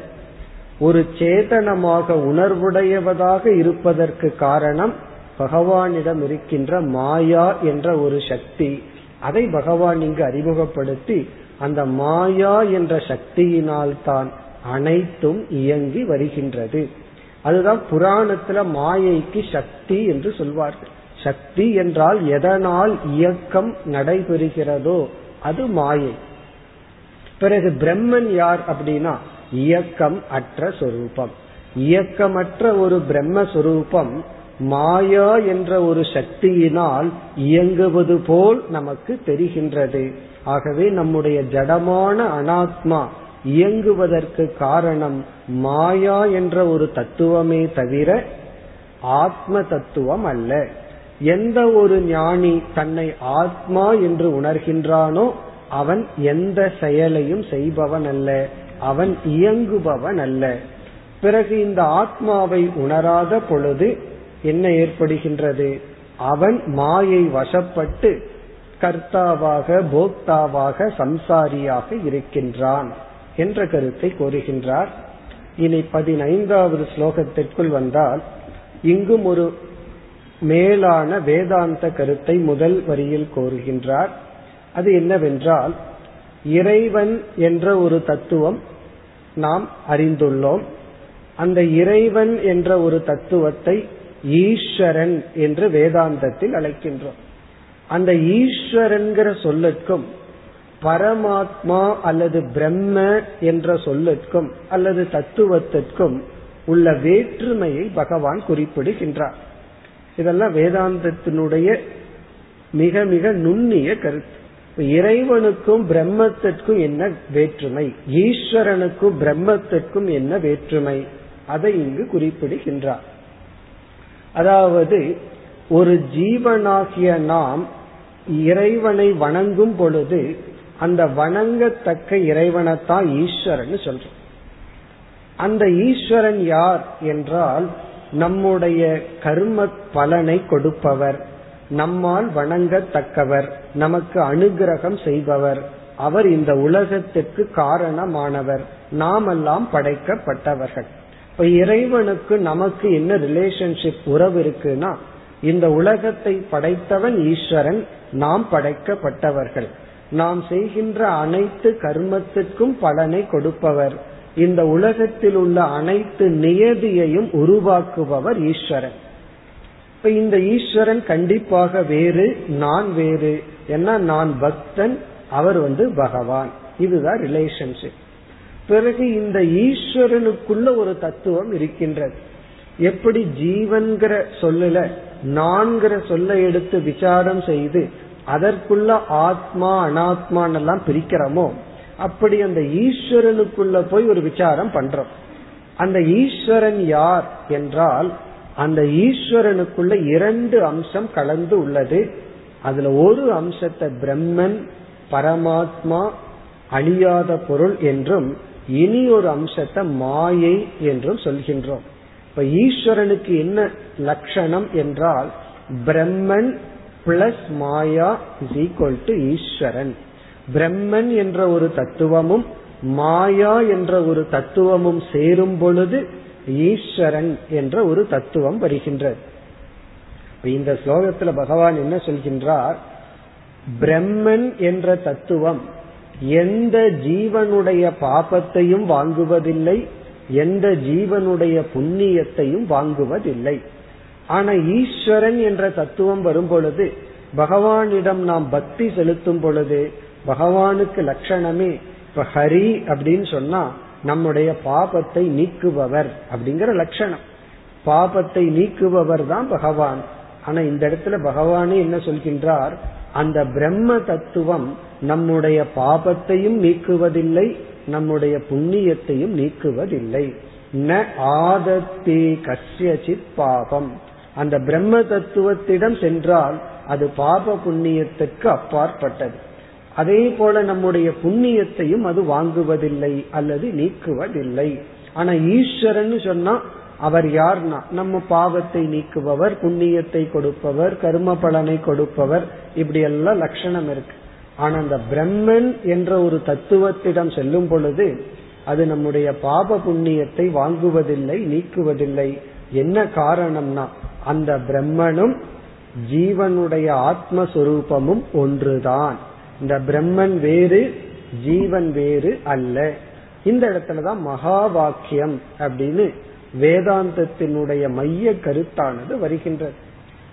ஒரு சேதனமாக உணர்வுடையவதாக இருப்பதற்கு காரணம் பகவானிடம் இருக்கின்ற மாயா என்ற ஒரு சக்தி. அதை பகவான் இங்கு அறிமுகப்படுத்தி அந்த மாயா என்ற சக்தியினால் தான் அனைத்தும் இயங்கி வருகின்றது. அதுதான் புராணத்துல மாயைக்கு சக்தி என்று சொல்வார்கள். சக்தி என்றால் எதனால் இயக்கம் நடைபெறுகிறதோ அது மாயை. பிறகு பிரம்மன் யார் அப்படின்னா இயக்கம் அற்ற சொரூபம். இயக்கமற்ற ஒரு பிரம்மஸ்வரூபம் மாயா என்ற ஒரு சக்தியினால் இயங்குவது போல் நமக்கு தெரிகின்றது. ஆகவே நம்முடைய ஜடமான அனாத்மா இயங்குவதற்கு காரணம் மாயா என்ற ஒரு தத்துவமே தவிர ஆத்ம தத்துவம் அல்ல. எந்த ஒரு ஞானி தன்னை ஆத்மா என்று உணர்கின்றானோ அவன் எந்த செயலையும் செய்பவன் அல்ல. அவன் இயங்குபவன் அல்ல. பிறகு இந்த ஆத்மாவை உணராத பொழுது என்ன ஏற்படுகின்றது? அவன் மாயை வசப்பட்டு கர்த்தாவாக போக்தாவாக சம்சாரியாக இருக்கின்றான் என்ற கருத்தை கூறுகின்றார். இனி பதினைந்தாவது ஸ்லோகத்திற்குள் வந்தால் இங்கும் ஒரு மேலான வேதாந்த கருத்தை முதல் வரியில் கூறுகின்றார். அது என்னவென்றால் இறைவன் என்ற ஒரு தத்துவம் நாம் அறிந்துள்ளோம். அந்த இறைவன் என்ற ஒரு தத்துவத்தை ஈஸ்வரன் என்று வேதாந்தத்தில் அழைக்கின்றோம். அந்த ஈஸ்வரன்கிற சொல்லுக்கும் பரமாத்மா அல்லது பிரம்ம என்ற சொல்லுக்கும் அல்லது தத்துவத்திற்கும் உள்ள வேற்றுமையை பகவான் குறிப்பிடுகின்றார். இதெல்லாம் வேதாந்தத்தினுடைய மிக மிக நுண்ணிய கருத்து. இறைவனுக்கும் பிரம்மத்திற்கும் என்ன வேற்றுமை? ஈஸ்வரனுக்கும் பிரம்மத்திற்கும் என்ன வேற்றுமை? அதை இங்கு குறிப்பிடுகின்றார். அதாவது ஒரு ஜீவனாகிய நாம் இறைவனை வணங்கும் பொழுது அந்த வணங்கத்தக்க இறைவனைத்தான் ஈஸ்வரன் சொல்றோம். அந்த ஈஸ்வரன் யார் என்றால் நம்முடைய கர்ம பலனை கொடுப்பவர். நம்மால் வணங்கத்தக்கவர் நமக்கு அனுகிரகம் செய்பவர். அவர் இந்த உலகத்திற்கு காரணமானவர். நாமெல்லாம் படைக்கப்பட்டவர்கள். இப்ப இறைவனுக்கு நமக்கு என்ன ரிலேஷன்ஷிப் உறவு இருக்குன்னா இந்த உலகத்தை படைத்தவன் ஈஸ்வரன் நாம் படைக்கப்பட்டவர்கள். நாம் செய்கின்ற அனைத்து கர்மத்துக்கும் பலனை கொடுப்பவர். இந்த உலகத்தில் உள்ள அனைத்து நியதியையும் உருவாக்குபவர் ஈஸ்வரன். இப்ப இந்த ஈஸ்வரன் கண்டிப்பாக வேறு நான் வேறு. ஏன்னா நான் பக்தன் அவர் வந்து பகவான். இதுதான் ரிலேஷன்ஷிப் பிறகு இந்த ஈஸ்வரனுக்குள்ள ஒரு தத்துவம் இருக்கின்றது. எப்படி ஜீவன்கிற சொல்லல நான்கிற சொல்ல எடுத்து விசாரம் செய்து அதற்குள்ள ஆத்மா அனாத்மான் எல்லாம் பிரிக்கிறோமோ அப்படி அந்த ஈஸ்வரனுக்குள்ள போய் ஒரு விசாரம் பண்றோம். அந்த ஈஸ்வரன் யார் என்றால் அந்த ஈஸ்வரனுக்குள்ள இரண்டு அம்சம் கலந்து உள்ளது. அதுல ஒரு அம்சத்தை பிரம்மன் பரமாத்மா அழியாத பொருள் என்றும் இனி ஒரு அம்சத்தை மாயை என்றும் சொல்கின்றோம். இப்ப ஈஸ்வரனுக்கு என்ன லட்சணம் என்றால் Brahman plus Maya is equal to Eswaran. Brahman என்ற ஒரு தத்துவமும் மாயா என்ற ஒரு தத்துவமும் சேரும் பொழுது ஈஸ்வரன் என்ற ஒரு தத்துவம் வருகின்றது. இந்த ஸ்லோகத்துல பகவான் என்ன சொல்கின்றார்? பிரம்மன் என்ற தத்துவம் எந்த ஜீவனுடைய பாபத்தையும் வாங்குவதில்லை எந்த ஜீவனுடைய புண்ணியத்தையும் வாங்குவதில்லை. ஆனா ஈஸ்வரன் என்ற தத்துவம் வரும் பொழுது பகவானிடம் நாம் பக்தி செலுத்தும் பொழுது பகவானுக்கு லட்சணமே இப்ப ஹரி அப்படின்னு சொன்னா நம்முடைய பாபத்தை நீக்குபவர் அப்படிங்கிற லட்சணம். பாபத்தை நீக்குபவர் தான் பகவான். ஆனா இந்த இடத்துல பகவானே என்ன சொல்கின்றார்? அந்த பிரம்ம தத்துவம் நம்முடைய பாபத்தையும் நீக்குவதில்லை நம்முடைய புண்ணியத்தையும் நீக்குவதில்லை. ந ஆதத்தி கசியசித் பாபம். அந்த பிரம்ம தத்துவத்திடம் சென்றால் அது பாப புண்ணியத்துக்கு அப்பாற்பட்டது. அதே போல நம்முடைய புண்ணியத்தையும் அது வாங்குவதில்லை அல்லது நீக்குவதில்லை. ஆனா ஈஸ்வரன் சொன்னா அவர் யார்னா? நம்ம பாவத்தை நீக்குபவர் புண்ணியத்தை கொடுப்பவர் கர்ம பலனை கொடுப்பவர். இப்படி எல்லாம் லட்சணம் இருக்கு. ஆனா அந்த பிரம்மன் என்ற ஒரு தத்துவத்திடம் செல்லும் பொழுது அது நம்முடைய பாப புண்ணியத்தை வாங்குவதில்லை நீக்குவதில்லை. என்ன காரணம்னா அந்த பிரம்மனும் ஜீவனுடைய ஆத்மஸ்வரூபமும் ஒன்றுதான். இந்த பிரம்மன் வேறு ஜீவன் வேறு அல்ல. இந்த இடத்துலதான் மகா வாக்கியம் அப்படின்னு வேதாந்தத்தினுடைய மைய கருத்தானது வருகின்றது.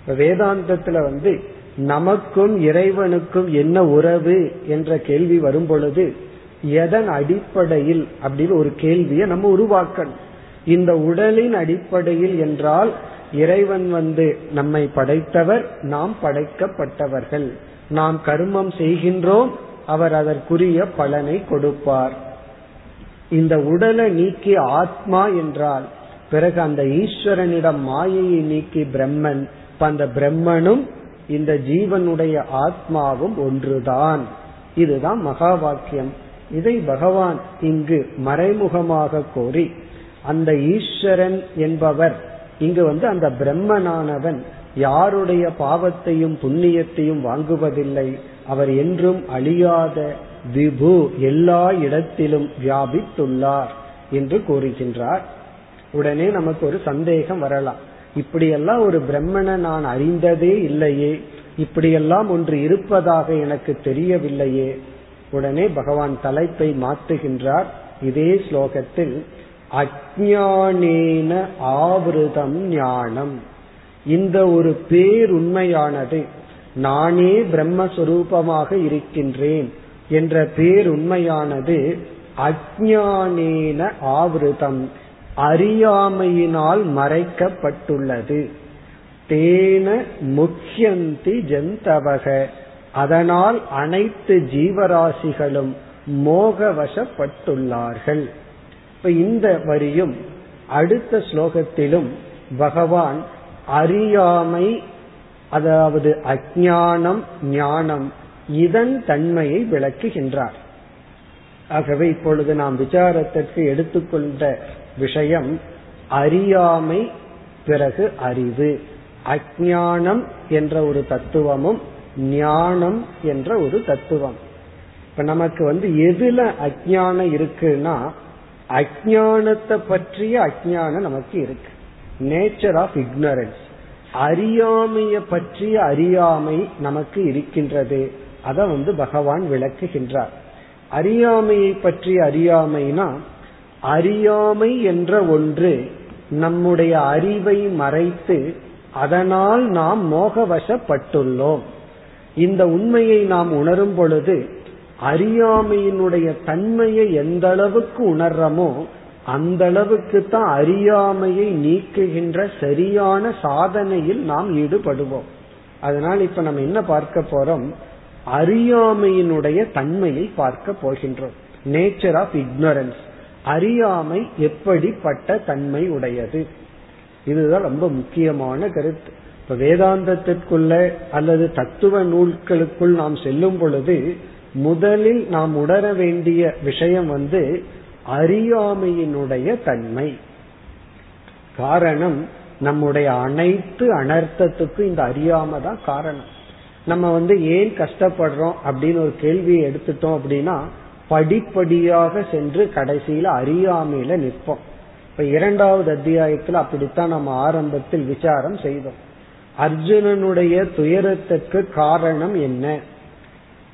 வேதாந்தத்துல வந்து நமக்கும் இறைவனுக்கும் என்ன உறவு என்ற கேள்வி வரும் பொழுது எதன் அடிப்படையில் அப்படின்னு ஒரு கேள்வியை நம்ம உருவாக்கணும். இந்த உடலின் அடிப்படையில் என்றால் இறைவன் வந்து நம்மை படைத்தவர் நாம் படைக்கப்பட்டவர்கள். நாம் கர்மம் செய்கின்றோம் அவர் அதற்குரிய பலனை கொடுப்பார். இந்த உடலை நீக்கி ஆத்மா என்றால் பிறகு அந்த ஈஸ்வரனிடம் மாயையை நீக்கி பிரம்மன் அந்த பிரம்மனும் இந்த ஜீவனுடைய ஆத்மாவும் ஒன்றுதான். இதுதான் மகா வாக்கியம் இதை பகவான் இங்கு மறைமுகமாக கோரி அந்த ஈஸ்வரன் என்பவர் இங்கு வந்து அந்த பிரம்மனானவன் யாருடைய பாவத்தையும் புண்ணியத்தையும் வாங்குவதில்லை. அவர் என்றும் அழியாத விபு எல்லா இடத்திலும் வியாபித்துள்ளார் என்று கூறுகின்றார். உடனே நமக்கு ஒரு சந்தேகம் வரலாம். இப்படியெல்லாம் ஒரு பிரம்மனை நான் அறிந்ததே இல்லையே. இப்படியெல்லாம் ஒன்று இருப்பதாக எனக்கு தெரியவில்லையே. உடனே பகவான் தலைப்பை மாற்றுகின்றார். இதே ஸ்லோகத்தில் அஜானேன ஆவிருதம் ஞானம். இந்த ஒரு பேருண்மையானது நானே பிரம்மஸ்வரூபமாக இருக்கின்றேன் என்ற பேருண்மையானது அஜானேன ஆவிருதம் அறியாமையினால் மறைக்கப்பட்டுள்ளது. தேன முக்கியந்தி ஜந்தவக அதனால் அனைத்து ஜீவராசிகளும் மோகவசப்பட்டுள்ளார்கள். இப்ப இந்த வரியும் அடுத்த ஸ்லோகத்திலும் பகவான் அறியாமை அதாவது அஜானம் ஞானம் இதன் தன்மையை விளக்குகின்றார். ஆகவே இப்பொழுது நாம் விசாரத்திற்கு எடுத்துக்கொண்ட விஷயம் அறியாமை பிறகு அறிவு. அஜானம் என்ற ஒரு தத்துவமும் ஞானம் என்ற ஒரு தத்துவம். இப்ப நமக்கு வந்து எதுல அஜானம் இருக்குன்னா அஜானத்தை பற்றிய அஜானம் நமக்கு இருக்கு. நேச்சர் ஆஃப் இக்னரன்ஸ் அறியாமைய பற்றிய அறியாமை நமக்கு இருக்கின்றது. அதை வந்து பகவான் விளக்குகின்றார். அறியாமையை பற்றிய அறியாமைனா அறியாமை என்ற ஒன்று நம்முடைய அறிவை மறைத்து அதனால் நாம் மோகவசப்பட்டுள்ளோம். இந்த உண்மையை நாம் உணரும் பொழுது அறியாமையினுடைய தன்மையை எந்த அளவுக்கு உணர்றமோ அந்த அளவுக்கு தான் அறியாமையை நீக்குகின்ற சரியான சாதனையில் நாம் ஈடுபடுவோம். அதனால் இப்ப நம்ம என்ன பார்க்க போறோம்? அறியாமையினுடைய தன்மையை பார்க்க போகின்றோம். நேச்சர் ஆஃப் இக்னரன்ஸ் அறியாமை எப்படிப்பட்ட தன்மை உடையது? இதுதான் ரொம்ப முக்கியமான கருத்து. இப்ப வேதாந்தத்திற்குள்ள அல்லது தத்துவ நூல்களுக்குள் நாம் செல்லும் பொழுது முதலில் நாம் உணர வேண்டிய விஷயம் வந்து அறியாமையினுடைய தன்மை. காரணம் நம்முடைய அனைத்து அனர்த்தத்துக்கும் இந்த அறியாம தான் காரணம். நம்ம வந்து ஏன் கஷ்டப்படுறோம் அப்படின்னு ஒரு கேள்வியை எடுத்துட்டோம் அப்படின்னா படிப்படியாக சென்று கடைசியில அறியாமையில நிற்போம். இப்ப இரண்டாவது அத்தியாயத்துல அப்படித்தான் நம்ம ஆரம்பத்தில் விசாரம் செய்தோம். அர்ஜுனனுடைய துயரத்துக்கு காரணம் என்ன?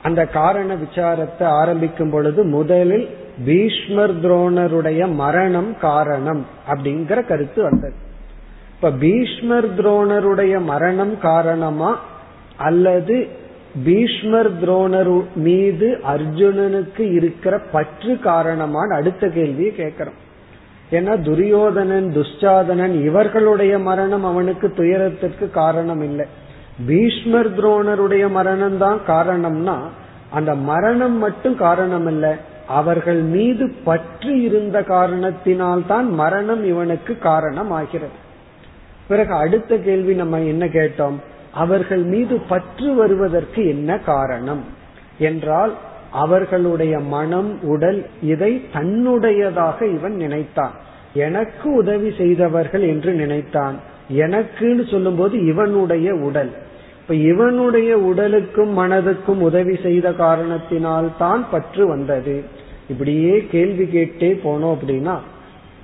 அந்த காரண விசாரத்தை ஆரம்பிக்கும் பொழுது முதலில் பீஷ்மர் துரோணருடைய மரணம் காரணம் அப்படிங்கிற கருத்து வந்தது. இப்ப பீஷ்மர் துரோணருடைய மரணம் காரணமா அல்லது பீஷ்மர் துரோணர் மீது அர்ஜுனனுக்கு இருக்கிற பற்று காரணமான அடுத்த கேள்வியை கேட்கிறோம். ஏன்னா துரியோதனன் துஷ்டாதனன் இவர்களுடைய மரணம் அவனுக்கு துயரத்திற்கு காரணம் இல்லை. பீஷ்மர் துரோணருடைய மரணம் தான் காரணம்னா அந்த மரணம் மட்டும் காரணம் இல்லை. அவர்கள் மீது பற்று இருந்த காரணத்தினால் தான் மரணம் இவனுக்கு காரணம் ஆகிறது பிறகு அடுத்த கேள்வி நம்ம என்ன கேட்டோம்? அவர்கள் மீது பற்று வருவதற்கு என்ன காரணம்? என்றால் அவர்களுடைய மனம் உடல் இதை தன்னுடையதாக இவன் நினைத்தான். எனக்கு உதவி செய்தவர்கள் என்று நினைத்தான். எனக்குன்னு சொல்லும்போது இவனுடைய உடல். இப்ப இவனுடைய உடலுக்கும் மனதுக்கும் உதவி செய்த காரணத்தினால் தான் பற்று வந்தது. இப்படியே கேள்வி கேட்டே போனோம் அப்படின்னா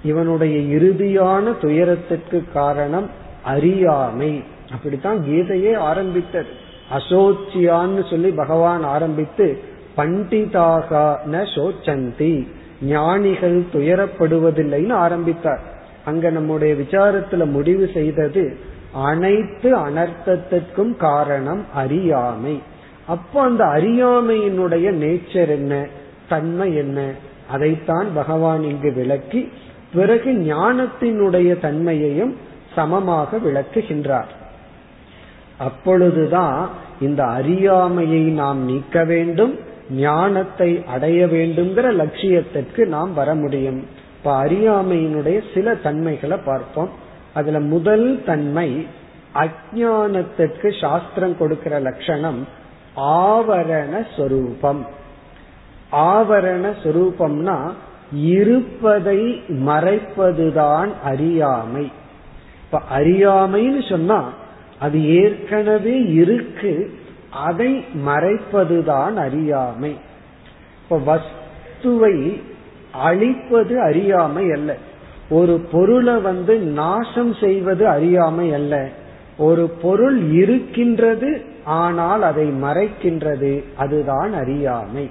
இவனுடைய இறுதியான துயரத்திற்கு காரணம் அறியாமை. அப்படித்தான் கீதையே ஆரம்பித்தது. அசோச்சியான்னு சொல்லி பகவான் ஆரம்பித்து பண்டிதாக ந சோச்சந்தி ஞானிகள் துயரப்படுவதில்லைன்னு ஆரம்பித்தார். அங்க நம்முடைய விசாரத்துல முடிவு செய்தது அனைத்து அனர்த்தத்திற்கும் காரணம் அறியாமை. அப்போ அந்த அறியாமையினுடைய நேச்சர் என்ன? தன்மை என்ன? அதைத்தான் பகவான் இங்கு விளக்கி பிறகு ஞானத்தினுடைய தன்மையையும் சமமாக விளக்குகின்றார். அப்பொழுதுதான் இந்த அறியாமையை நாம் நீக்க வேண்டும் ஞானத்தை அடைய வேண்டும்ங்கிற லட்சியத்திற்கு நாம் வர முடியும். இப்ப அறியாமையினுடைய சில தன்மைகளை பார்ப்போம். அதுல முதல் தன்மை அஜானத்திற்கு சாஸ்திரம் கொடுக்கிற லட்சணம் ஆவரண சொரூபம். ஆவரண சொரூபம்னா இருப்பதை மறைப்பதுதான் அறியாமை. இப்ப அறியாமைன்னு சொன்னா அது ஏற்கனவே இருக்கு அதை மறைப்பதுதான் அறியாமை. இப்ப வஸ்துவை அழிப்பது அறியாமை அல்ல. ஒரு பொருளை வந்து நாசம் செய்வது அறியாமை அல்ல. ஒரு பொருள் இருக்கின்றது ஆனால் அதை மறைக்கின்றது. அதுதான் அறியாமை.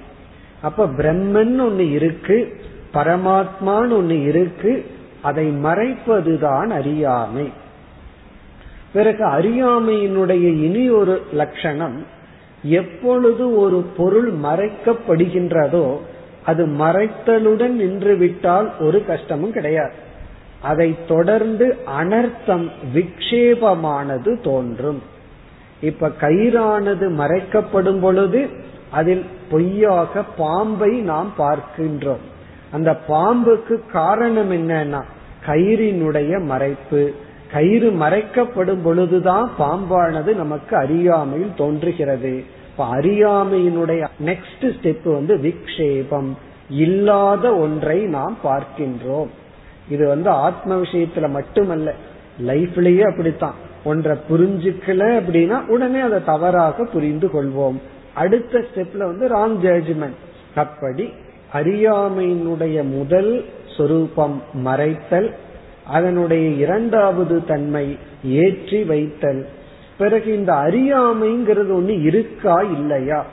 அப்ப பிரம்மன் ஒண்ணு இருக்கு பரமாத்மான்னு ஒண்ணு இருக்கு அதை மறைப்பதுதான் அறியாமை. பிறகு அறியாமையினுடைய இனி ஒரு லட்சணம் எப்பொழுது ஒரு பொருள் மறைக்கப்படுகின்றதோ அது மறைத்தலுடன் நின்று விட்டால் ஒரு கஷ்டமும் கிடையாது. அதை தொடர்ந்து அனர்த்தம் விக்ஷேபமானது தோன்றும். இப்ப கயிறானது மறைக்கப்படும் பொழுது அதில் பொய்யாக பாம்பை நாம் பார்க்கின்றோம். அந்த பாம்புக்கு காரணம் என்னன்னா கயிறினுடைய மறைப்பு. கயிறு மறைக்கப்படும் பொழுதுதான் பாம்பானது நமக்கு அறியாமையில் தோன்றுகிறது. இப்ப அறியாமையினுடைய நெக்ஸ்ட் ஸ்டெப் வந்து விக்ஷேபம். இல்லாத ஒன்றை நாம் பார்க்கின்றோம். இது வந்து ஆத்ம விஷயத்துல மட்டுமல்ல. லைஃப்லயே அப்படித்தான். ஒன்றை புரிஞ்சுக்கல அப்படின்னா உடனே அதை தவறாக புரிந்து கொள்வோம். அடுத்த ஸ்டெப்ல வந்து ராங் ஜட்ஜ்மெண்ட் அப்படி அறியாமையினுடைய முதல் சொரூபம் மறைத்தல் அதனுடைய இரண்டாவது தன்மை ஏற்றி வைத்தல். பிறகு இந்த அறியாமைங்கிறது ஒண்ணு இருக்கா இல்லையா?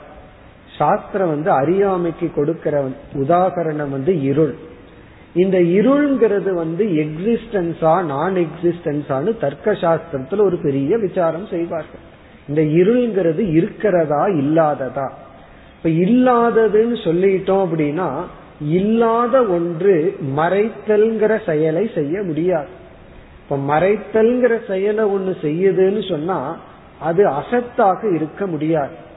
சாஸ்திரம் வந்து அறியாமைக்கு கொடுக்கிற உதாகரணம் வந்து இருள். இந்த இருள்ங்கிறது வந்து எக்ஸிஸ்டன்ஸா நான் எக்ஸிஸ்டன்ஸான்னு தர்க்க சாஸ்திரத்துல ஒரு பெரிய விசாரம் செய்வார்கள். இந்த இருள்ங்கிறது இருக்கிறதா இல்லாததா? இப்ப இல்லாததுன்னு சொல்லிட்டோம் அப்படின்னா இல்லாத ஒன்று மறைத்தல்ங்கிற செயலை செய்ய முடியாது. இப்ப மறைத்தல்ங்கிற செயலை ஒண்ணு செய்யுதுன்னு சொன்னா அது அசத்தாக இருக்க முடியாது.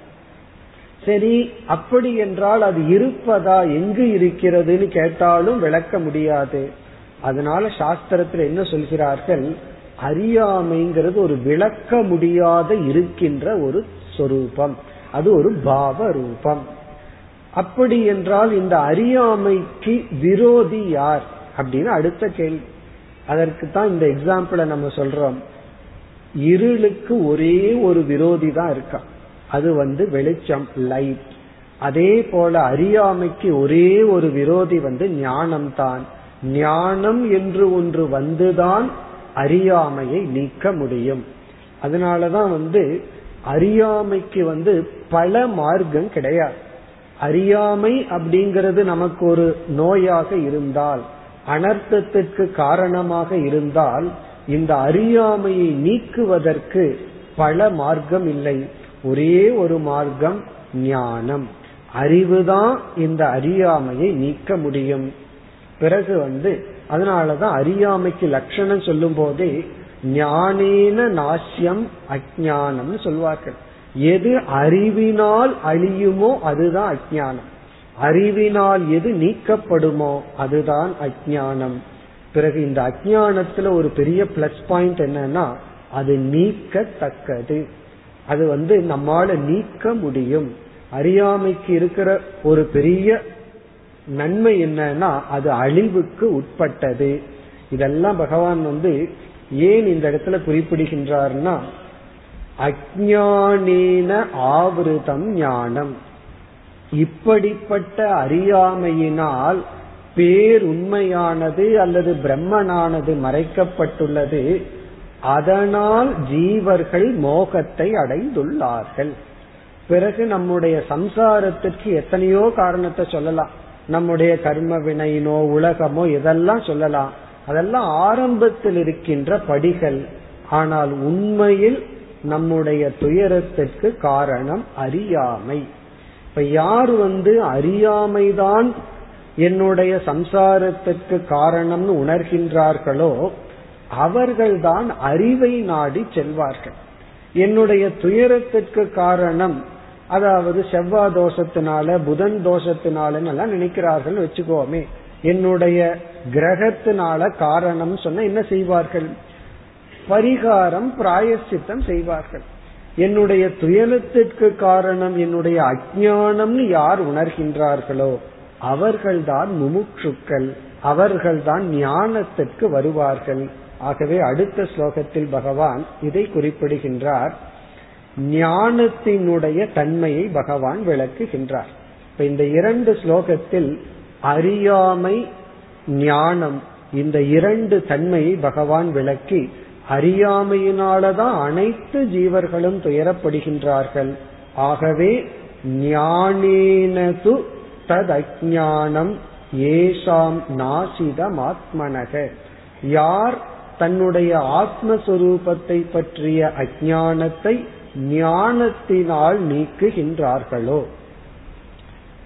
சரி அப்படி என்றால் அது இருப்பதா? எங்கு இருக்கிறதுன்னு கேட்டாலும் விளக்க முடியாது. அதனால சாஸ்திரத்துல என்ன சொல்கிறார்கள்? அறியாமைங்கிறது ஒரு விளக்க முடியாத இருக்கின்ற ஒரு சொரூபம். அது ஒரு பாவ ரூபம் அப்படி என்றால் இந்த அறியாமைக்கு விரோதி யார்? அப்படின்னு அடுத்த கேள்வி. அதற்கு தான் இந்த எக்ஸாம்பிள நம்ம சொல்றோம். இருளுக்கு ஒரே ஒரு விரோதி தான் இருக்கான் அது வந்து வெளிச்சம் லைட் அதே போல அறியாமைக்கு ஒரே ஒரு விரோதி வந்து ஞானம் தான் ஞானம் என்று ஒன்று வந்துதான் அறியாமையை நீக்க முடியும். அதனாலதான் வந்து அறியாமைக்கு வந்து பல மார்க்கம் கிடையாது. அறியாமை அப்படிங்கிறது நமக்கு ஒரு நோயாக இருந்தால் அனர்த்தத்திற்கு காரணமாக இருந்தால் இந்த அறியாமையை நீக்குவதற்கு பல மார்க்கம் இல்லை. ஒரே ஒரு மார்க்கம் ஞானம். அறிவுதான் இந்த அறியாமையை நீக்க முடியும். பிறகு வந்து அதனாலதான் அறியாமைக்கு லட்சணம் சொல்லும் போதே ஞானேன நாசியம் அஜானம் சொல்வார்கள். எது அறிவினால் அழியுமோ அதுதான் அஜானம் அறிவினால் எது நீக்கப்படுமோ அதுதான் அஜானம் பிறகு இந்த அஜானத்துல ஒரு பெரிய பிளஸ் பாயிண்ட் என்னன்னா அது நீக்கத்தக்கது. அது வந்து நம்மால நீக்க முடியும். அறியாமைக்கு இருக்கிற ஒரு பெரிய நன்மை என்னன்னா அது அழிவுக்கு உட்பட்டது. இதெல்லாம் பகவான் வந்து ஏன் இந்த இடத்துல குறிப்பிடுகின்றார்னா அஜானேன ஆவிருதம் ஞானம். இப்படிப்பட்ட அறியாமையினால் பேருண்மையானது அல்லது பிரம்மனானது மறைக்கப்பட்டுள்ளது. அதனால் ஜீவர்கள் மோகத்தை அடைந்துள்ளார்கள். பிறகு நம்முடைய சம்சாரத்திற்கு எத்தனையோ காரணத்தை சொல்லலாம். நம்முடைய கர்ம வினையினோ உலகமோ இதெல்லாம் சொல்லலாம். அதெல்லாம் ஆரம்பத்தில் இருக்கின்ற படிகள். ஆனால் உண்மையில் நம்முடைய துயரத்திற்கு காரணம் அறியாமை. இப்ப யார் வந்து அறியாமைதான் என்னுடைய சம்சாரத்திற்கு காரணம்னு உணர்கின்றார்களோ அவர்கள்தான் அறிவை நாடி செல்வார்கள். என்னுடைய துயரத்திற்கு காரணம் அதாவது செவ்வாய் தோஷத்தினால புதன் தோஷத்தினாலன்னு எல்லாம் நினைக்கிறார்கள் வச்சுக்கோமே. என்னுடைய கிரகத்தினால காரணம் சொன்ன என்ன செய்வார்கள்? பரிகாரம் பிராயசித்தம் செய்வார்கள். என்னுடைய துயரத்திற்கு காரணம் என்னுடைய அஜானம்னு யார் உணர்கின்றார்களோ அவர்கள்தான் முமுட்சுக்கள் அவர்கள்தான் ஞானத்திற்கு வருவார்கள். ஆகவே அடுத்த ஸ்லோகத்தில் பகவான் இதை குறிப்பிடுகின்றார். ஞானத்தினுடைய தன்மையை பகவான் விளக்குகின்றார். இப்ப இந்த இரண்டு ஸ்லோகத்தில் அறியாமை ஞானம் இந்த இரண்டு தன்மையை பகவான் விளக்கி அறியாமையினாலதான் அனைத்து ஜீவர்களும் துயரப்படுகின்றார்கள். ஆகவே ஞானேனது தத் ஏஷாம் நாசிதம் ஆத்மனக யார் தன்னுடைய ஆத்மஸ்வரூபத்தை பற்றிய அஜானத்தை ஞானத்தினால் நீக்குகின்றார்களோ?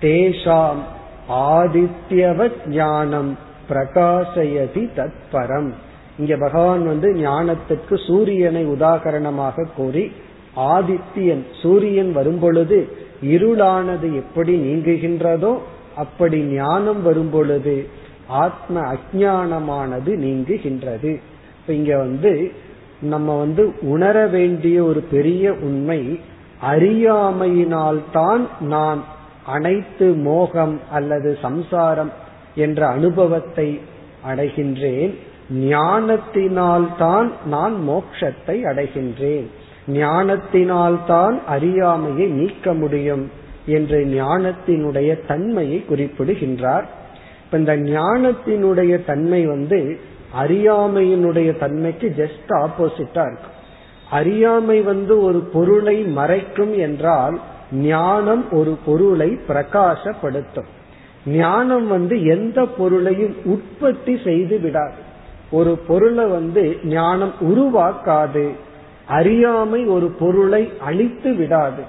தேஷாம் ஆதித்யவ ஞானம் பிரகாசயதி தத்பரம். இங்க பகவான் வந்து ஞானத்துக்கு சூரியனை உதாகரணமாக கூறி ஆதித்யன் சூரியன் வரும்பொழுது இருளானது எப்படி நீங்குகின்றதோ அப்படி ஞானம் வரும்பொழுது ஆத்ம அஜானமானது நீங்குகின்றது. இப்ப இங்க வந்து நம்ம வந்து உணர வேண்டிய ஒரு பெரிய உண்மை அறியாமையினால்தான் நான் அனைத்து மோகம் அல்லது சம்சாரம் என்ற அனுபவத்தை அடைகின்றேன். ஞானத்தினால்தான் நான் மோட்சத்தை அடைகின்றேன். ஞானத்தினால்தான் அறியாமையை நீக்க முடியும் என்று ஞானத்தினுடைய தன்மையை குறிப்பிடுகின்றார். இப்ப இந்த ஞானத்தினுடைய தன்மை வந்து அறியாமையினுடைய தன்மைக்கு ஜஸ்ட் ஆப்போசிட்டா இருக்கும் அறியாமை வந்து ஒரு பொருளை மறைக்கும் என்றால் ஞானம் ஒரு பொருளை பிரகாசப்படுத்தும். ஞானம் வந்து எந்த பொருளையும் உற்பத்தி செய்து விடாது. ஒரு பொருளை வந்து ஞானம் உருவாக்காது. அறியாமை ஒரு பொருளை அழித்து விடாது.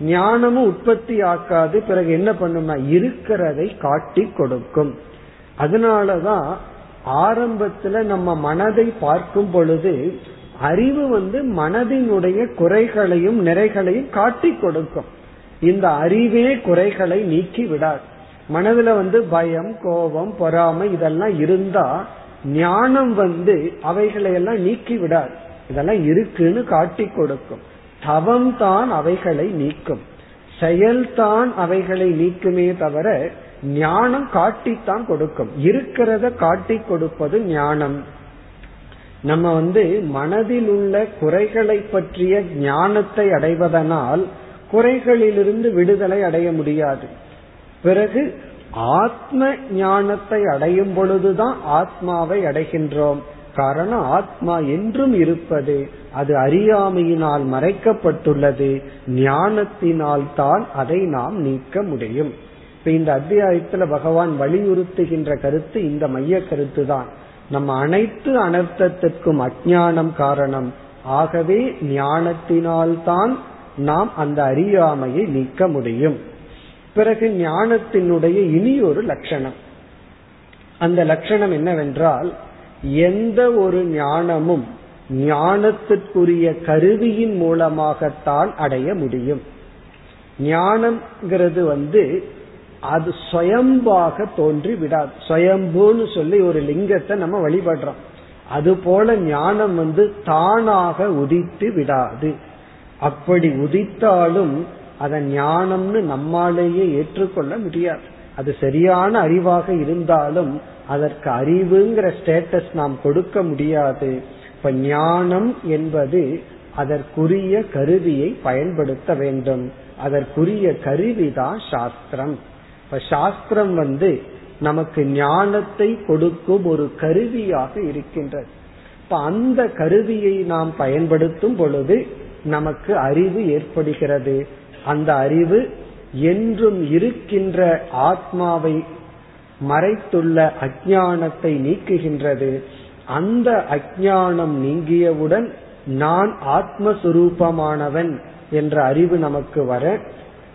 ஞானமும் உற்பத்தி ஆக்காது பிறகு என்ன பண்ணும்னா இருக்கிறதை காட்டி கொடுக்கும். அதனாலதான் ஆரம்பத்துல நம்ம மனதை பார்க்கும் பொழுது அறிவு வந்து மனதினுடைய குறைகளையும் நிறைகளையும் காட்டி கொடுக்கும். இந்த அறிவே குறைகளை நீக்கி விடாது. மனதுல வந்து பயம் கோபம் பொறாமை இதெல்லாம் இருந்தா ஞானம் வந்து அவைகளை எல்லாம் நீக்கி விடாது. இதெல்லாம் இருக்குன்னு காட்டி கொடுக்கும். தவம் தான் அவைகளை நீக்கும். செயல்தான் அவைகளை நீக்குமே தவிர ஞானம் காட்டித்தான் கொடுக்கும். இருக்கிறத காட்டி கொடுப்பது ஞானம். நம்ம வந்து மனதில் உள்ள குறைகளை பற்றிய ஞானத்தை அடைவதனால் குறைகளிலிருந்து விடுதலை அடைய முடியாது. பிறகு ஆத்ம ஞானத்தை அடையும் பொழுதுதான் ஆத்மாவை அடைகின்றோம். காரணம் ஆத்மா என்றும் இருப்பது அது அறியாமையினால் மறைக்கப்பட்டுள்ளது. ஞானத்தினால் தான் அதை நாம் நீக்க முடியும். இப்ப இந்த அத்தியாயத்துல பகவான் வலியுறுத்துகின்ற கருத்து இந்த மைய கருத்து தான் நம்ம அனைத்து அனர்த்தத்திற்கும் அஜானம் காரணம். ஆகவே ஞானத்தினால்தான் நாம் அந்த அறியாமையை நீக்க முடியும். பிறகு ஞானத்தினுடைய இனி ஒரு லட்சணம். அந்த லட்சணம் என்னவென்றால் எந்த ஒரு ஞானமும் ஞானத்திற்குரிய கருவியின் மூலமாகத்தான் அடைய முடியும். ஞானம்ங்கிறது வந்து அது சுயம்பாக தோன்றி விடாது சுயம்புன்னு சொல்லி ஒரு லிங்கத்தை நம்ம வழிபடுறோம். அது போல ஞானம் வந்து தானாக உதித்து விடாது. அப்படி உதித்தாலும் அதை ஞானம்னு நம்மாலேயே ஏற்றுக்கொள்ள முடியாது. அது சரியான அறிவாக இருந்தாலும் அதற்கு அறிவுங்கிற ஸ்டேட்டஸ் நாம் கொடுக்க முடியாது. இப்ப ஞானம் என்பது அதற்குரிய கருவியை பயன்படுத்த வேண்டும். அதற்குரிய கருவிதான் சாஸ்திரம். இப்ப சாஸ்திரம் வந்து நமக்கு ஞானத்தை கொடுக்கும் ஒரு கருவியாக இருக்கின்றது. இப்ப அந்த கருவியை நாம் பயன்படுத்தும் பொழுது நமக்கு அறிவு ஏற்படுகிறது. அந்த அறிவு என்றும் இருக்கின்ற ஆத்மாவை மறைத்துள்ள அஜானத்தை நீக்குகின்றது. அந்த அஜானம் நீங்கியவுடன் நான் ஆத்மஸ்வரூபமானவன் என்ற அறிவு நமக்கு வர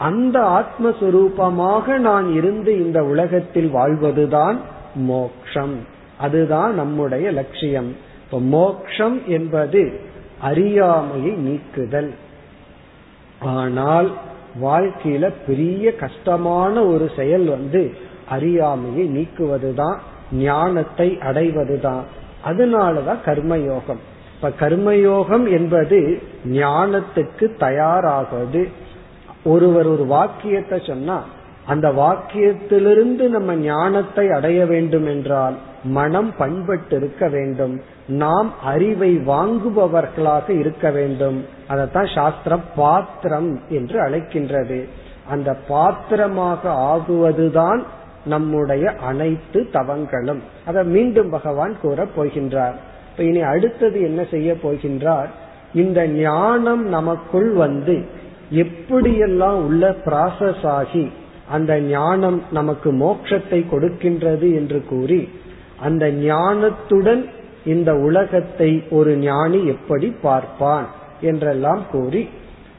அந்த ஆத்மஸ்வரூபமாக நான் இருந்து இந்த உலகத்தில் வாழ்வதுதான் மோக்ஷம். அதுதான் நம்முடைய லட்சியம். இப்ப மோக்ஷம் என்பது அறியாமையை நீக்குதல். ஆனால் வாழ்க்கையில பெரிய கஷ்டமான ஒரு செயல் வந்து அறியாமையை நீக்குவதுதான் ஞானத்தை அடைவதுதான். அதனாலதான் கர்மயோகம். இப்ப கர்மயோகம் என்பது ஞானத்துக்கு தயாராகுவது ஒருவர் ஒரு வாக்கியத்தை சொன்னா அந்த வாக்கியத்திலிருந்து நம்ம ஞானத்தை அடைய வேண்டும் என்றால் மனம் பண்பட்டு இருக்க வேண்டும். நாம் அறிவை வாங்குபவர்களாக இருக்க வேண்டும். அதைத்தான் சாஸ்திரம் பாத்திரம் என்று அழைக்கின்றது. அந்த பாத்திரமாக ஆகுவதுதான் நம்முடைய அனைத்து தவங்களும். அதை மீண்டும் பகவான் கூற போகின்றார். இப்ப இனி அடுத்தது என்ன செய்ய போகின்றார்? இந்த ஞானம் நமக்குள் வந்து எப்படியெல்லாம் உள்ள ப்ராசஸ் ஆகி அந்த ஞானம் நமக்கு மோட்சத்தை கொடுக்கின்றது என்று கூறி அந்த ஞானத்துடன் இந்த உலகத்தை ஒரு ஞானி எப்படி பார்ப்பான் என்றெல்லாம் கூறி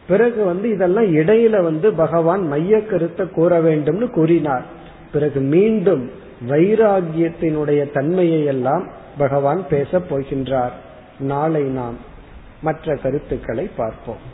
பிறகு வந்து இதெல்லாம் இடையில வந்து பகவான் மைய கருத்தை கூற வேண்டும்னு கூறினார். பிறகு மீண்டும் வைராகியத்தினுடைய தன்மையை எல்லாம் பகவான் பேசப் போகின்றார். நாளை நாம் மற்ற கருத்துக்களை பார்ப்போம்.